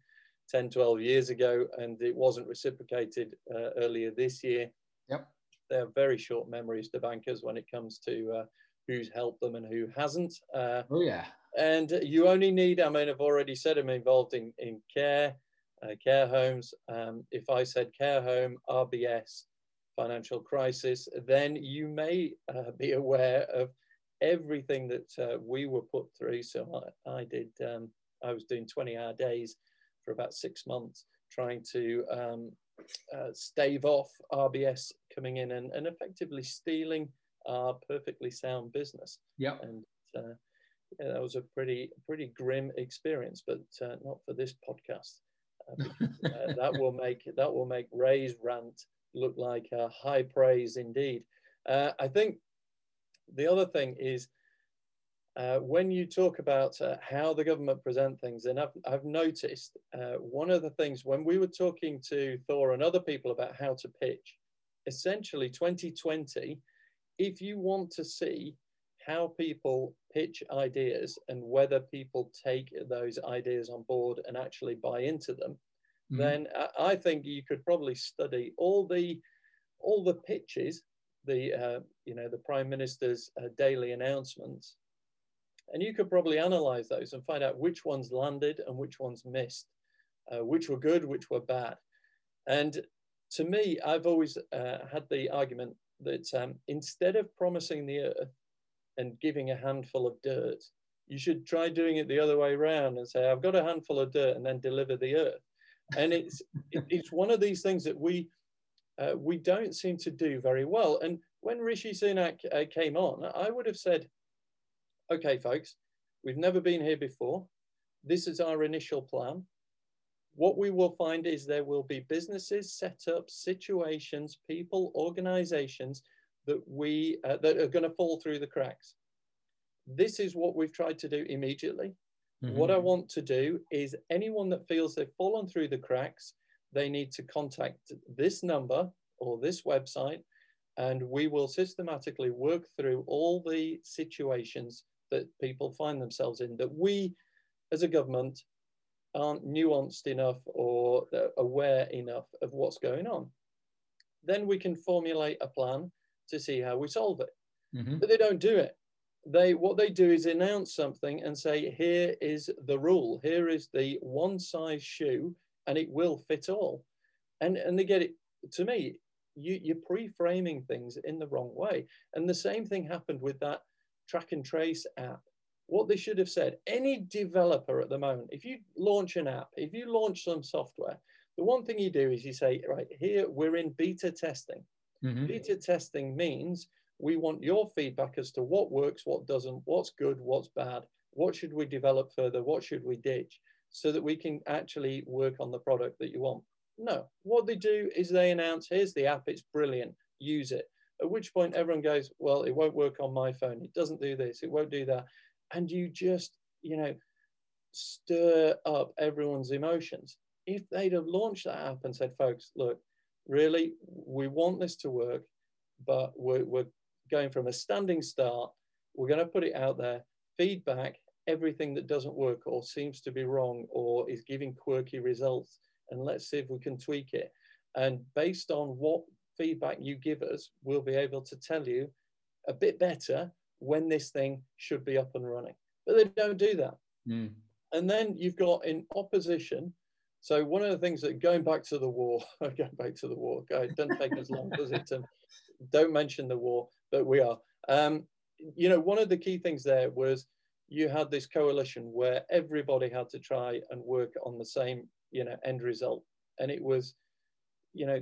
10, 12 years ago, and it wasn't reciprocated uh, earlier this year. Yep. They have very short memories, the bankers, when it comes to uh, who's helped them and who hasn't. Uh, oh, yeah. And you only need, I mean, I've already said I'm involved in, in care, uh, care homes. Um, if I said care home, RBS, financial crisis, then you may uh, be aware of everything that uh, we were put through. So I, I did, um, I was doing 20 hour days for about six months, trying to um, uh, stave off RBS coming in and, and effectively stealing our perfectly sound business. Yeah. And uh, yeah, that was a pretty pretty grim experience, but uh, not for this podcast. Uh, because, uh, that will make that will make Ray's rant look like a high praise indeed. Uh, I think the other thing is uh, when you talk about uh, how the government present things, and I've, I've noticed uh, one of the things when we were talking to Thor and other people about how to pitch, essentially 2020, if you want to see how people pitch ideas and whether people take those ideas on board and actually buy into them, mm-hmm. then I think you could probably study all the all the pitches, the uh, you know the prime minister's uh, daily announcements and you could probably analyze those and find out which ones landed and which ones missed, uh, which were good, which were bad. And to me, I've always uh, had the argument that um, instead of promising the earth and giving a handful of dirt, you should try doing it the other way around and say, I've got a handful of dirt and then deliver the earth. And it's, it's one of these things that we, uh, we don't seem to do very well. And when Rishi Sunak uh, came on, I would have said, okay, folks, we've never been here before. This is our initial plan. What we will find is there will be businesses, setups, situations, people, organizations that we uh, that are going to fall through the cracks. This is what we've tried to do immediately. Mm-hmm. What I want to do is anyone that feels they've fallen through the cracks, they need to contact this number or this website, and we will systematically work through all the situations that people find themselves in that we as a government aren't nuanced enough or aware enough of what's going on. Then we can formulate a plan to see how we solve it. Mm-hmm. But they don't do it. they what they do is announce something and say, here is the rule, here is the one size shoe, and it will fit all. And and they get it to me, you, you're pre-framing things in the wrong way. And the same thing happened with that track and trace app. What they should have said, any developer at the moment, if you launch an app, if you launch some software, the one thing you do is you say, right, here we're in beta testing. Mm-hmm. Beta testing means we want your feedback as to what works, what doesn't, what's good, what's bad, what should we develop further, what should we ditch, so that we can actually work on the product that you want. No, what they do is they announce, here's the app, it's brilliant, use it. At which point everyone goes, well, it won't work on my phone, it doesn't do this, it won't do that. And you just, you know, stir up everyone's emotions. If they'd have launched that app and said, folks, look, really, we want this to work, but we're, we're going from a standing start. We're going to put it out there, feedback, everything that doesn't work or seems to be wrong or is giving quirky results, and let's see if we can tweak it. And based on what feedback you give us, we'll be able to tell you a bit better when this thing should be up and running. But they don't do that. Mm. And then you've got in opposition. So one of the things that going back to the war, going back to the war, it doesn't take as long, does it? Don't mention the war but we are. Um, you know, one of the key things there was you had this coalition where everybody had to try and work on the same, you know, end result. And it was, you know,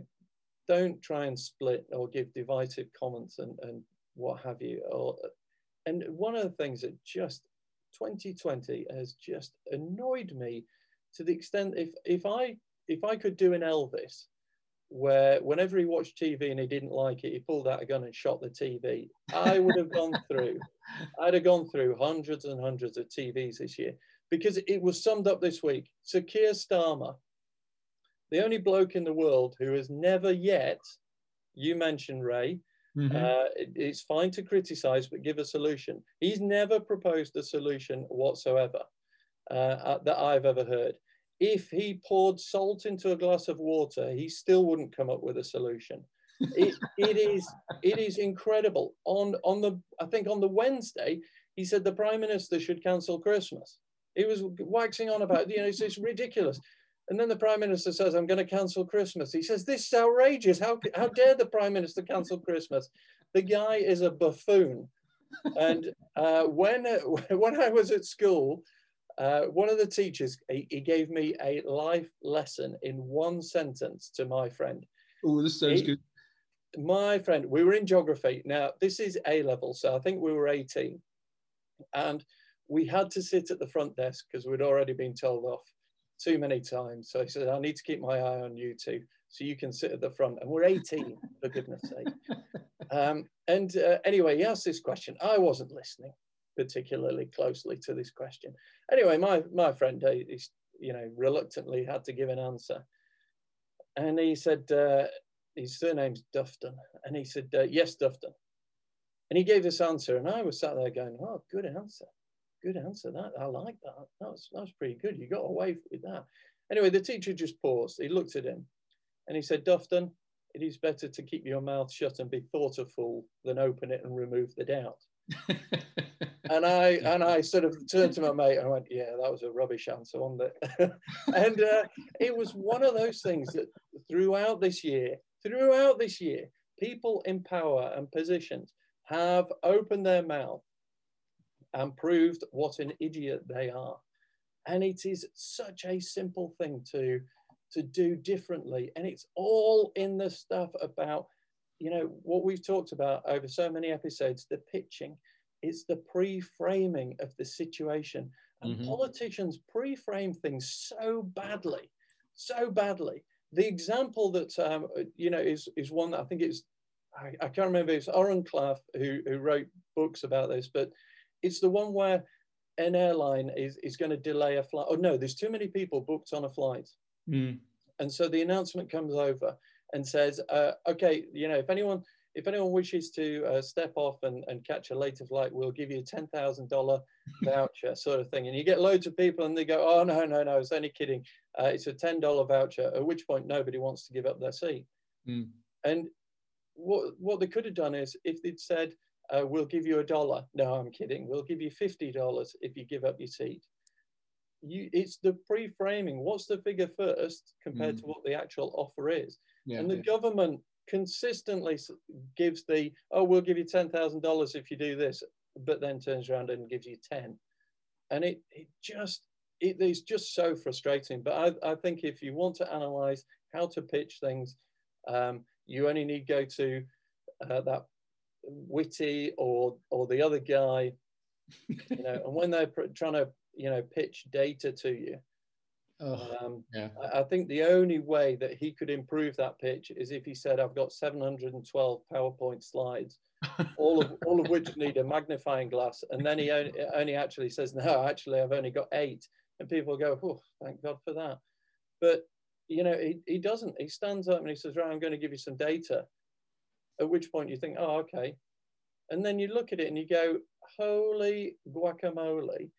don't try and split or give divisive comments and, and what have you. Or, and one of the things that just 2020 has just annoyed me to the extent if if I if I could do an Elvis where whenever he watched TV and he didn't like it, he pulled out a gun and shot the TV. I would have gone through, I'd have gone through hundreds and hundreds of TVs this year because it was summed up this week. Sir Keir Starmer, the only bloke in the world who has never yet, you mentioned Ray, mm-hmm. uh, it, it's fine to criticize, but give a solution. He's never proposed a solution whatsoever uh, uh that I've ever heard if he poured salt into a glass of water, he still wouldn't come up with a solution. It, it is it is incredible. On on the I think on the Wednesday, he said the prime minister should cancel Christmas. He was waxing on about you know it's, it's ridiculous. And then the prime minister says, "I'm going to cancel Christmas." He says, "This is outrageous. How how dare the prime minister cancel Christmas?" The guy is a buffoon. And uh, when when I was at school, uh, one of the teachers, he, he, gave me a life lesson in one sentence to my friend. Oh, this sounds he, good. My friend, we were in geography. Now, this is A level, so I think we were 18. And we had to sit at the front desk because we'd already been told off too many times. So he said, I need to keep my eye on you two so you can sit at the front. And we're 18, for goodness sake. Um, and uh, anyway, he asked this question. I wasn't listening particularly closely to this question. Anyway, my, my friend, uh, he's, you know, reluctantly had to give an answer. And he said, uh, his surname's Dufton. And he said, uh, yes, Dufton. And he gave this answer. And I was sat there going, oh, good answer. Good answer. That I like that. That was, that was pretty good. You got away with that. Anyway, the teacher just paused. He looked at him and he said, Dufton, it is better to keep your mouth shut and be thought a fool than open it and remove the doubt. and I and I sort of turned to my mate and I went, "Yeah, that was a rubbish answer, wasn't it?" and uh, it was one of those things that throughout this year, throughout this year, people in power and positions have opened their mouth and proved what an idiot they are. And it is such a simple thing to to do differently, and it's all in the stuff about you know what we've talked about over so many episodes the pitching it's the pre-framing of the situation and mm-hmm. politicians pre-frame things so badly so badly the example that um, you know is is one that i think it's i, I can't remember it's Oren Klaff who, who wrote books about this but it's the one where an airline is, is going to delay a flight oh no there's too many people booked on a flight mm. and so the announcement comes over and says uh, okay you know if anyone if anyone wishes to uh, step off and, and catch a later flight, we'll give you a $10,000 voucher sort of thing. And you get loads of people and they go, oh, no, no, no, it's only kidding. Uh, it's a $10 voucher, at which point nobody wants to give up their seat. Mm. And what, what they could have done is if they'd said, uh, we'll give you a dollar. No, I'm kidding. We'll give you $50 if you give up your seat. You, it's the pre-framing. What's the figure first compared mm. to what the actual offer is? Yeah, and the yeah. government consistently gives the, oh, we'll give you $10,000 if you do this, but then turns around and gives you 10. And it, it just, it is just so frustrating. But I, I think if you want to analyze how to pitch things, um, you only need go to uh, that Whitty or or the other guy, you know. and when they're trying to you know pitch data to you, oh, um, yeah. I, I think the only way that he could improve that pitch is if he said, "I've got 712 PowerPoint slides." all of all of which need a magnifying glass, and then he only, only actually says, "No, actually, I've only got eight. and people go, "Oh, thank God for that." But you know, he, he doesn't. He stands up and he says, right, I'm going to give you some data. At which point you think, oh, okay. And then you look at it and you go, holy guacamole.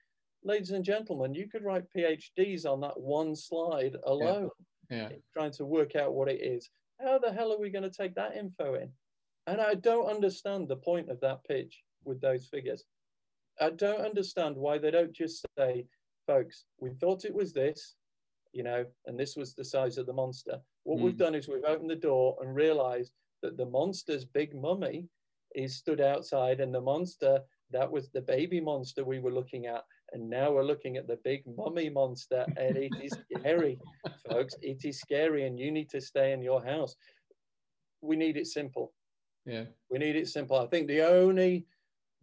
Ladies and gentlemen, you could write PhDs on that one slide alone, yeah. Yeah. trying to work out what it is. How the hell are we going to take that info in? And I don't understand the point of that pitch with those figures. I don't understand why they don't just say, folks, we thought it was this, you know, and this was the size of the monster. What mm. we've done is we've opened the door and realized that the monster's big mummy is stood outside, and the monster that was the baby monster we were looking at. And now we're looking at the big mummy monster, and it is scary, folks. It is scary, and you need to stay in your house. We need it simple. Yeah, we need it simple. I think the only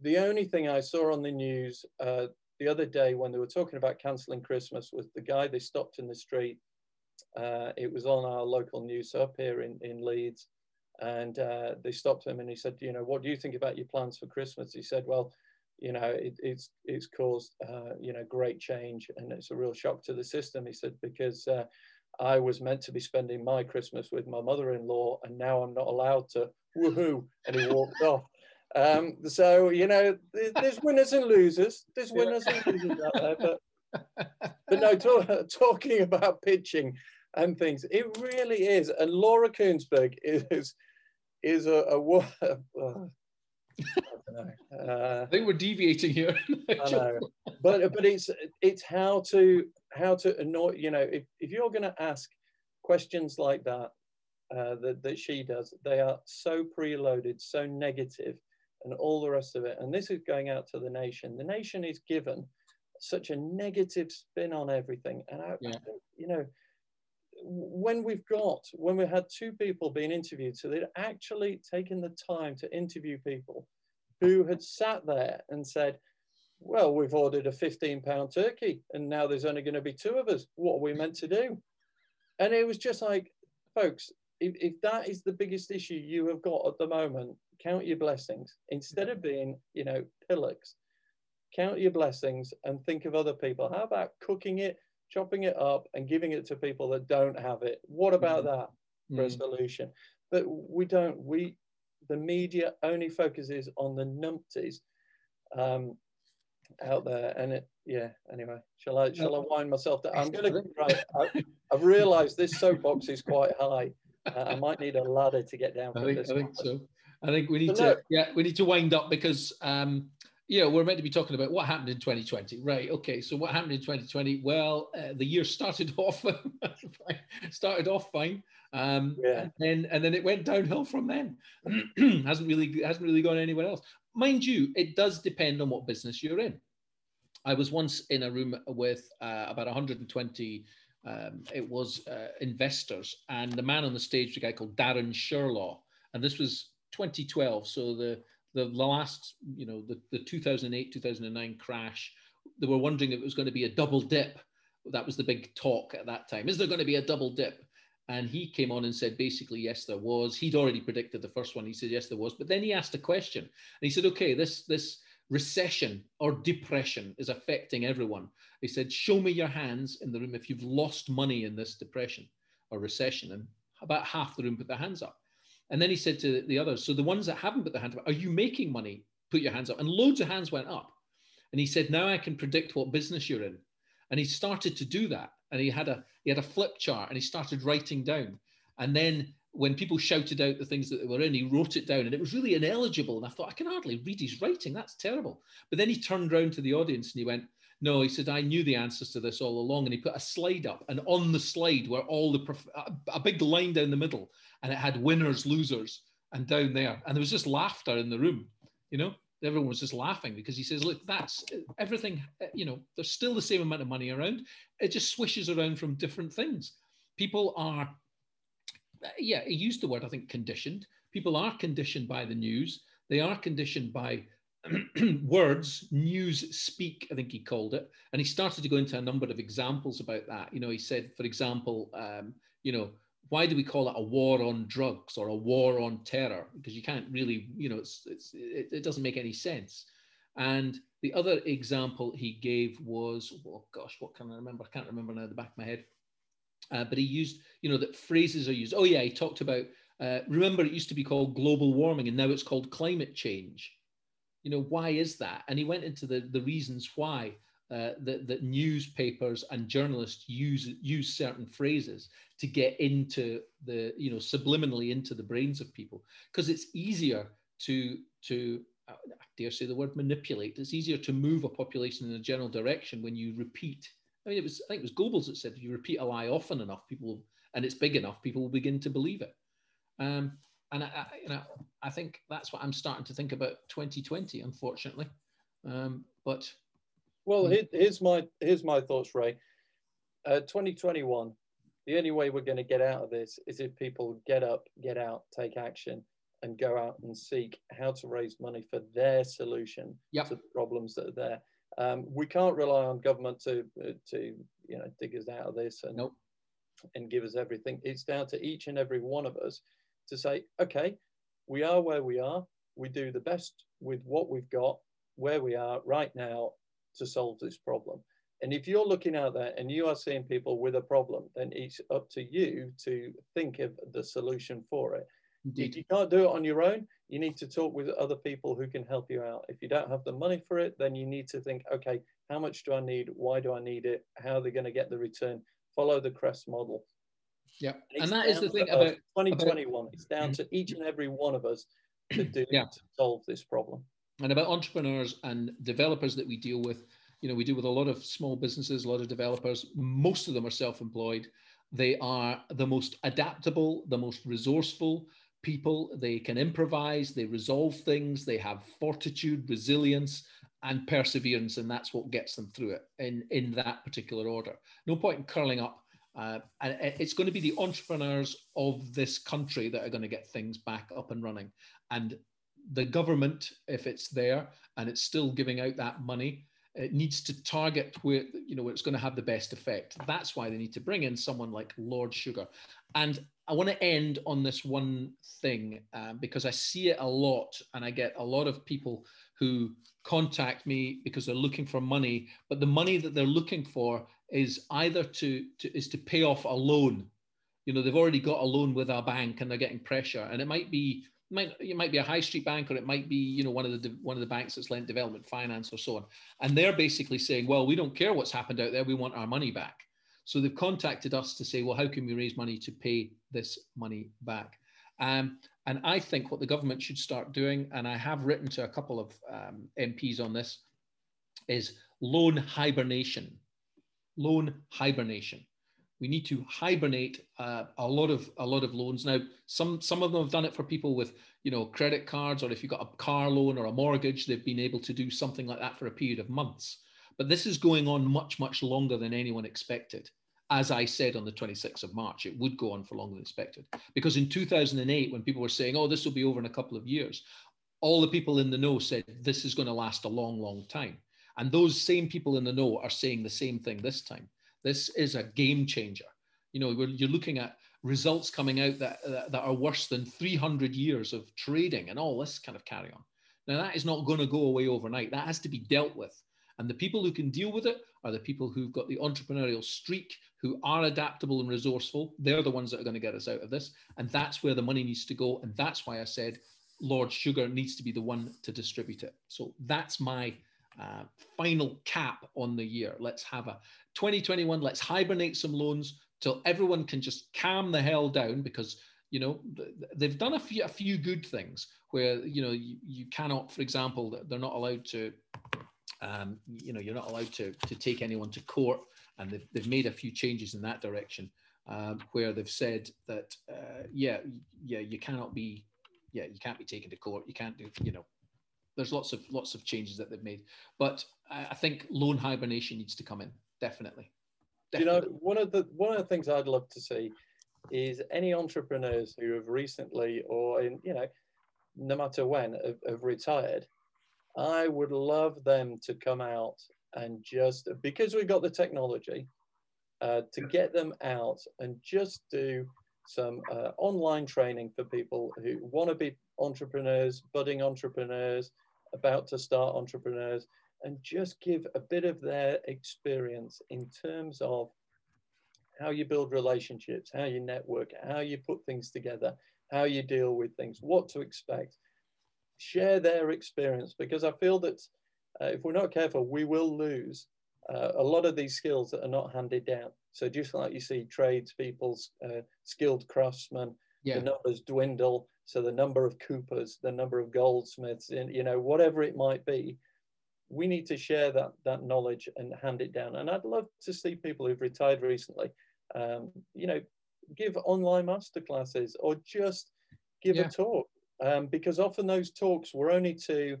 the only thing I saw on the news uh, the other day when they were talking about cancelling Christmas was the guy they stopped in the street. Uh, it was on our local news up here in, in Leeds. And uh, they stopped him and he said, you know, what do you think about your plans for Christmas? He said, well, you know, it, it's it's caused uh, you know great change and it's a real shock to the system. He said because uh, I was meant to be spending my Christmas with my mother-in-law and now I'm not allowed to. Woohoo! And he walked off. Um, so you know, there's, winners and losers. There's winners and losers out there, but but no, talk, talking about pitching and things, it really is. And Laura Kuenssberg is is a, a, a uh, I, uh, I think we're deviating here. I know, but but it's it's how to how to annoy. You know, if if you're going to ask questions like that, uh, that that she does, they are so preloaded, so negative, and all the rest of it. And this is going out to the nation. The nation is given such a negative spin on everything. And I, yeah. you know, when we've got, when we had two people being interviewed, so they'd actually taken the time to interview people who had sat there and said, well, we've ordered a 15 pound turkey and now there's only going to be two of us. What are we meant to do? And it was just like, folks, if, if that is the biggest issue you have got at the moment, count your blessings instead of being, you know, pillocks. Count your blessings and think of other people. How about cooking it, chopping it up, and giving it to people that don't have it? What about mm. that for mm. a solution? But we don't. We the media only focuses on the numpties um, out there, and it. Yeah. Anyway, shall I shall I wind myself down? I'm going to. Right. I, I've realised this soapbox is quite high. Uh, I might need a ladder to get down. I think, I think so. I think we need to yeah we need to wind up because um, you know we're meant to be talking about what happened in 2020, right? Okay, so what happened in 2020? Well, uh, the year started off started off fine, um, yeah. and then and then it went downhill from then. hasn't really hasn't really gone anywhere else. Mind you, it does depend on what business you're in. I was once in a room with uh, about 120 um, it was uh, investors, and the man on the stage was a guy called Darren Sherlaw, and this was 2012. So the the last, you know, the, the 2008 2009 crash, they were wondering if it was going to be a double dip. That was the big talk at that time. Is there going to be a double dip? And he came on and said, basically, yes, there was. He'd already predicted the first one. He said, yes, there was. But then he asked a question, and he said, okay, this this recession or depression is affecting everyone. He said, Show me your hands in the room if you've lost money in this depression or recession. And about half the room put their hands up. And then he said to the others, So the ones that haven't put their hands up, are you making money? Put your hands up. And loads of hands went up. And he said, Now I can predict what business you're in. And he started to do that. And he had a he had a flip chart and he started writing down. And then when people shouted out the things that they were in, he wrote it down and it was really ineligible. And I thought, I can hardly read his writing. That's terrible. But then he turned around to the audience and he went, No, he said, I knew the answers to this all along. And he put a slide up. And on the slide were all the, prof- a big line down the middle. And it had winners, losers, and down there. And there was just laughter in the room, you know? Everyone was just laughing because he says, Look, that's everything, eh, you know, there's still the same amount of money around. It just swishes around from different things. People are eh, yeah, he used the word, I think, conditioned. People are conditioned by the news. They are conditioned by words, news speak, I think he called it. And he started to go into a number of examples about that. You know, he said, for example, um, you know, why do we call it a war on drugs or a war on terror? Because you can't really, you know, it's, it's, it, it doesn't make any sense. And the other example he gave was, oh gosh, what can I remember? I can't remember now the back of my head. Uh, but he used, you know, that phrases are used. Oh, yeah, he talked about, uh, remember, it used to be called global warming and now it's called climate change. You know, why is that? And he went into the, the reasons why. Uh, that, that newspapers and journalists use use certain phrases to get into the you know subliminally into the brains of people because it's easier to to uh, I dare say the word manipulate. It's easier to move a population in a general direction when you repeat I mean, it was I think it was Goebbels that said if you repeat a lie often enough, people and it's big enough, people will begin to believe it. Um, and I, I, you know, I think that's what I'm starting to think about 2020, unfortunately. Um, but well, hmm. here's my here's my thoughts, Ray. Uh, 2021. The only way we're going to get out of this is if people get up, get out, take action, and go out and seek how to raise money for their solution yep. to the problems that are there. Um, we can't rely on government to uh, to you know dig us out of this and nope. and give us everything. It's down to each and every one of us to say, okay, we are where we are. We do the best with what we've got, where we are right now, to solve this problem. And if you're looking out there and you are seeing people with a problem, then it's up to you to think of the solution for it. Indeed. If you can't do it on your own, you need to talk with other people who can help you out. If you don't have the money for it, then you need to think, okay, how much do I need? Why do I need it? How are they going to get the return? Follow the Crest model. Yeah, and, and that is the thing about 2021. About, it's down to each and every one of us to do yeah. to solve this problem. And about entrepreneurs and developers that we deal with, you know, we deal with a lot of small businesses, a lot of developers. Most of them are self-employed. They are the most adaptable, the most resourceful, people. They can improvise, they resolve things, they have fortitude, resilience, and perseverance, and that's what gets them through it in, in that particular order. No point in curling up. Uh, and it's going to be the entrepreneurs of this country that are going to get things back up and running. And the government, if it's there and it's still giving out that money, it needs to target where you know where it's going to have the best effect. That's why they need to bring in someone like Lord Sugar. And I want to end on this one thing uh, because I see it a lot, and I get a lot of people who contact me because they're looking for money, but the money that they're looking for is either to, to is to pay off a loan. You know, they've already got a loan with a bank and they're getting pressure, and it might be might it might be a high street bank or it might be you know one of the one of the banks that's lent development finance or so on and they're basically saying well we don't care what's happened out there we want our money back so they've contacted us to say, well, how can we raise money to pay this money back? Um, and I think what the government should start doing, and I have written to a couple of um, MPs on this, is loan hibernation. Loan hibernation. We need to hibernate uh, a lot of a lot of loans. Now, some some of them have done it for people with you know credit cards, or if you've got a car loan or a mortgage, they've been able to do something like that for a period of months. But this is going on much, much longer than anyone expected. As I said on the 26th of March, it would go on for longer than expected. Because in 2008, when people were saying, oh, this will be over in a couple of years, all the people in the know said this is going to last a long, long time. And those same people in the know are saying the same thing this time. This is a game changer. You know, you're looking at results coming out that, that, that are worse than 300 years of trading and all this kind of carry on. Now, that is not going to go away overnight. That has to be dealt with. And the people who can deal with it are the people who've got the entrepreneurial streak, who are adaptable and resourceful. They're the ones that are going to get us out of this. And that's where the money needs to go. And that's why I said Lord Sugar needs to be the one to distribute it. So that's my uh, final cap on the year. Let's have a 2021, let's hibernate some loans till everyone can just calm the hell down because You know, they've done a few a few good things where you know you, you cannot, for example, they're not allowed to. Um, you know, you're not allowed to to take anyone to court, and they've, they've made a few changes in that direction, um, where they've said that uh, yeah, yeah, you cannot be, yeah, you can't be taken to court. You can't do, you know, there's lots of lots of changes that they've made, but I think loan hibernation needs to come in definitely. definitely. You know, one of the one of the things I'd love to see is any entrepreneurs who have recently or in you know no matter when have, have retired. I would love them to come out and just because we've got the technology uh, to get them out and just do some uh, online training for people who want to be entrepreneurs, budding entrepreneurs, about to start entrepreneurs, and just give a bit of their experience in terms of how you build relationships, how you network, how you put things together, how you deal with things, what to expect. Share their experience because I feel that uh, if we're not careful, we will lose uh, a lot of these skills that are not handed down. So just like you see tradespeople, uh, skilled craftsmen, yeah. the numbers dwindle. So the number of coopers, the number of goldsmiths, and you know whatever it might be, we need to share that that knowledge and hand it down. And I'd love to see people who've retired recently, um, you know, give online masterclasses or just give yeah. a talk, um, because often those talks were only to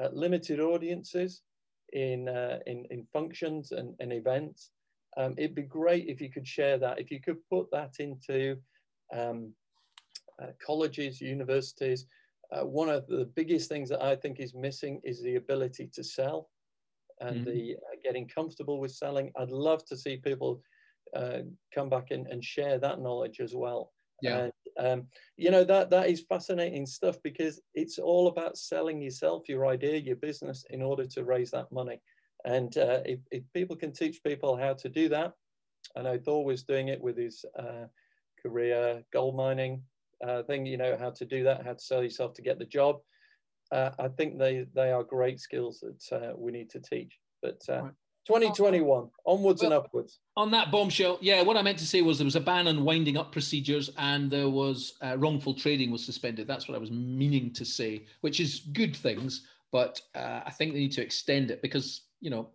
uh, limited audiences in uh, in in functions and, and events. Um, it'd be great if you could share that. If you could put that into um, colleges, universities, uh, one of the biggest things that I think is missing is the ability to sell and mm-hmm. the uh, getting comfortable with selling. I'd love to see people uh, come back and, and share that knowledge as well. Yeah. And, um, you know that that is fascinating stuff because it's all about selling yourself, your idea, your business in order to raise that money. And uh, if, if people can teach people how to do that, I know Thor was doing it with his uh, career gold mining uh, thing, you know, how to do that, how to sell yourself to get the job. Uh, I think they, they are great skills that uh, we need to teach. But uh, right. 2021, onwards well, and upwards. On that bombshell, yeah, what I meant to say was there was a ban on winding up procedures and there was uh, wrongful trading was suspended. That's what I was meaning to say, which is good things, but uh, I think they need to extend it because, you know,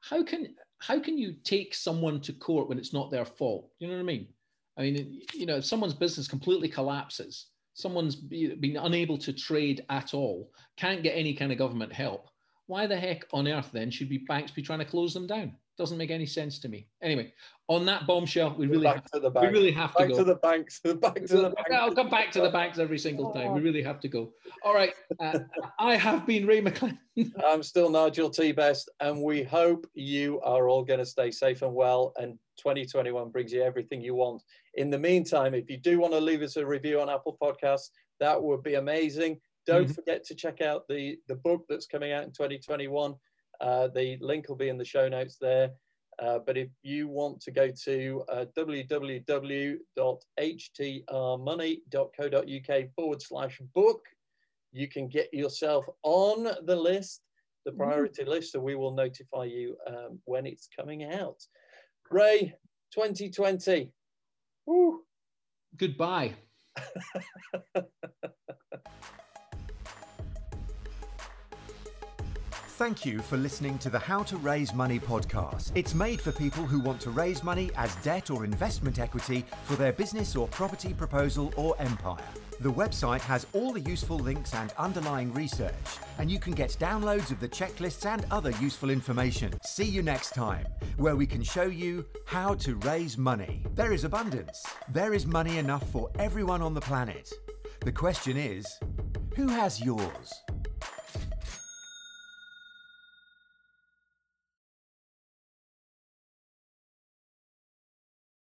how can how can you take someone to court when it's not their fault? You know what I mean? I mean, you know, if someone's business completely collapses, someone's been unable to trade at all, can't get any kind of government help, why the heck on earth then should be banks be trying to close them down? Doesn't make any sense to me. Anyway, on that bombshell, we really back have, to the bank. we really have back to go to the banks. Back to the banks. I'll come back to the banks every single time. We really have to go. All right, uh, I have been Ray McLennan. I'm still Nigel T Best, and we hope you are all going to stay safe and well. And 2021 brings you everything you want. In the meantime, if you do want to leave us a review on Apple Podcasts, that would be amazing. Don't mm-hmm. forget to check out the, the book that's coming out in 2021. Uh, the link will be in the show notes there. Uh, but if you want to go to uh, www.htrmoney.co.uk forward slash book, you can get yourself on the list, the mm-hmm. priority mm. list, so we will notify you um, when it's coming out. Ray, 2020. Woo. Goodbye. Thank you for listening to the How to Raise Money podcast. It's made for people who want to raise money as debt or investment equity for their business or property proposal or empire. The website has all the useful links and underlying research, and you can get downloads of the checklists and other useful information. See you next time, where we can show you how to raise money. There is abundance. There is money enough for everyone on the planet. The question is, who has yours?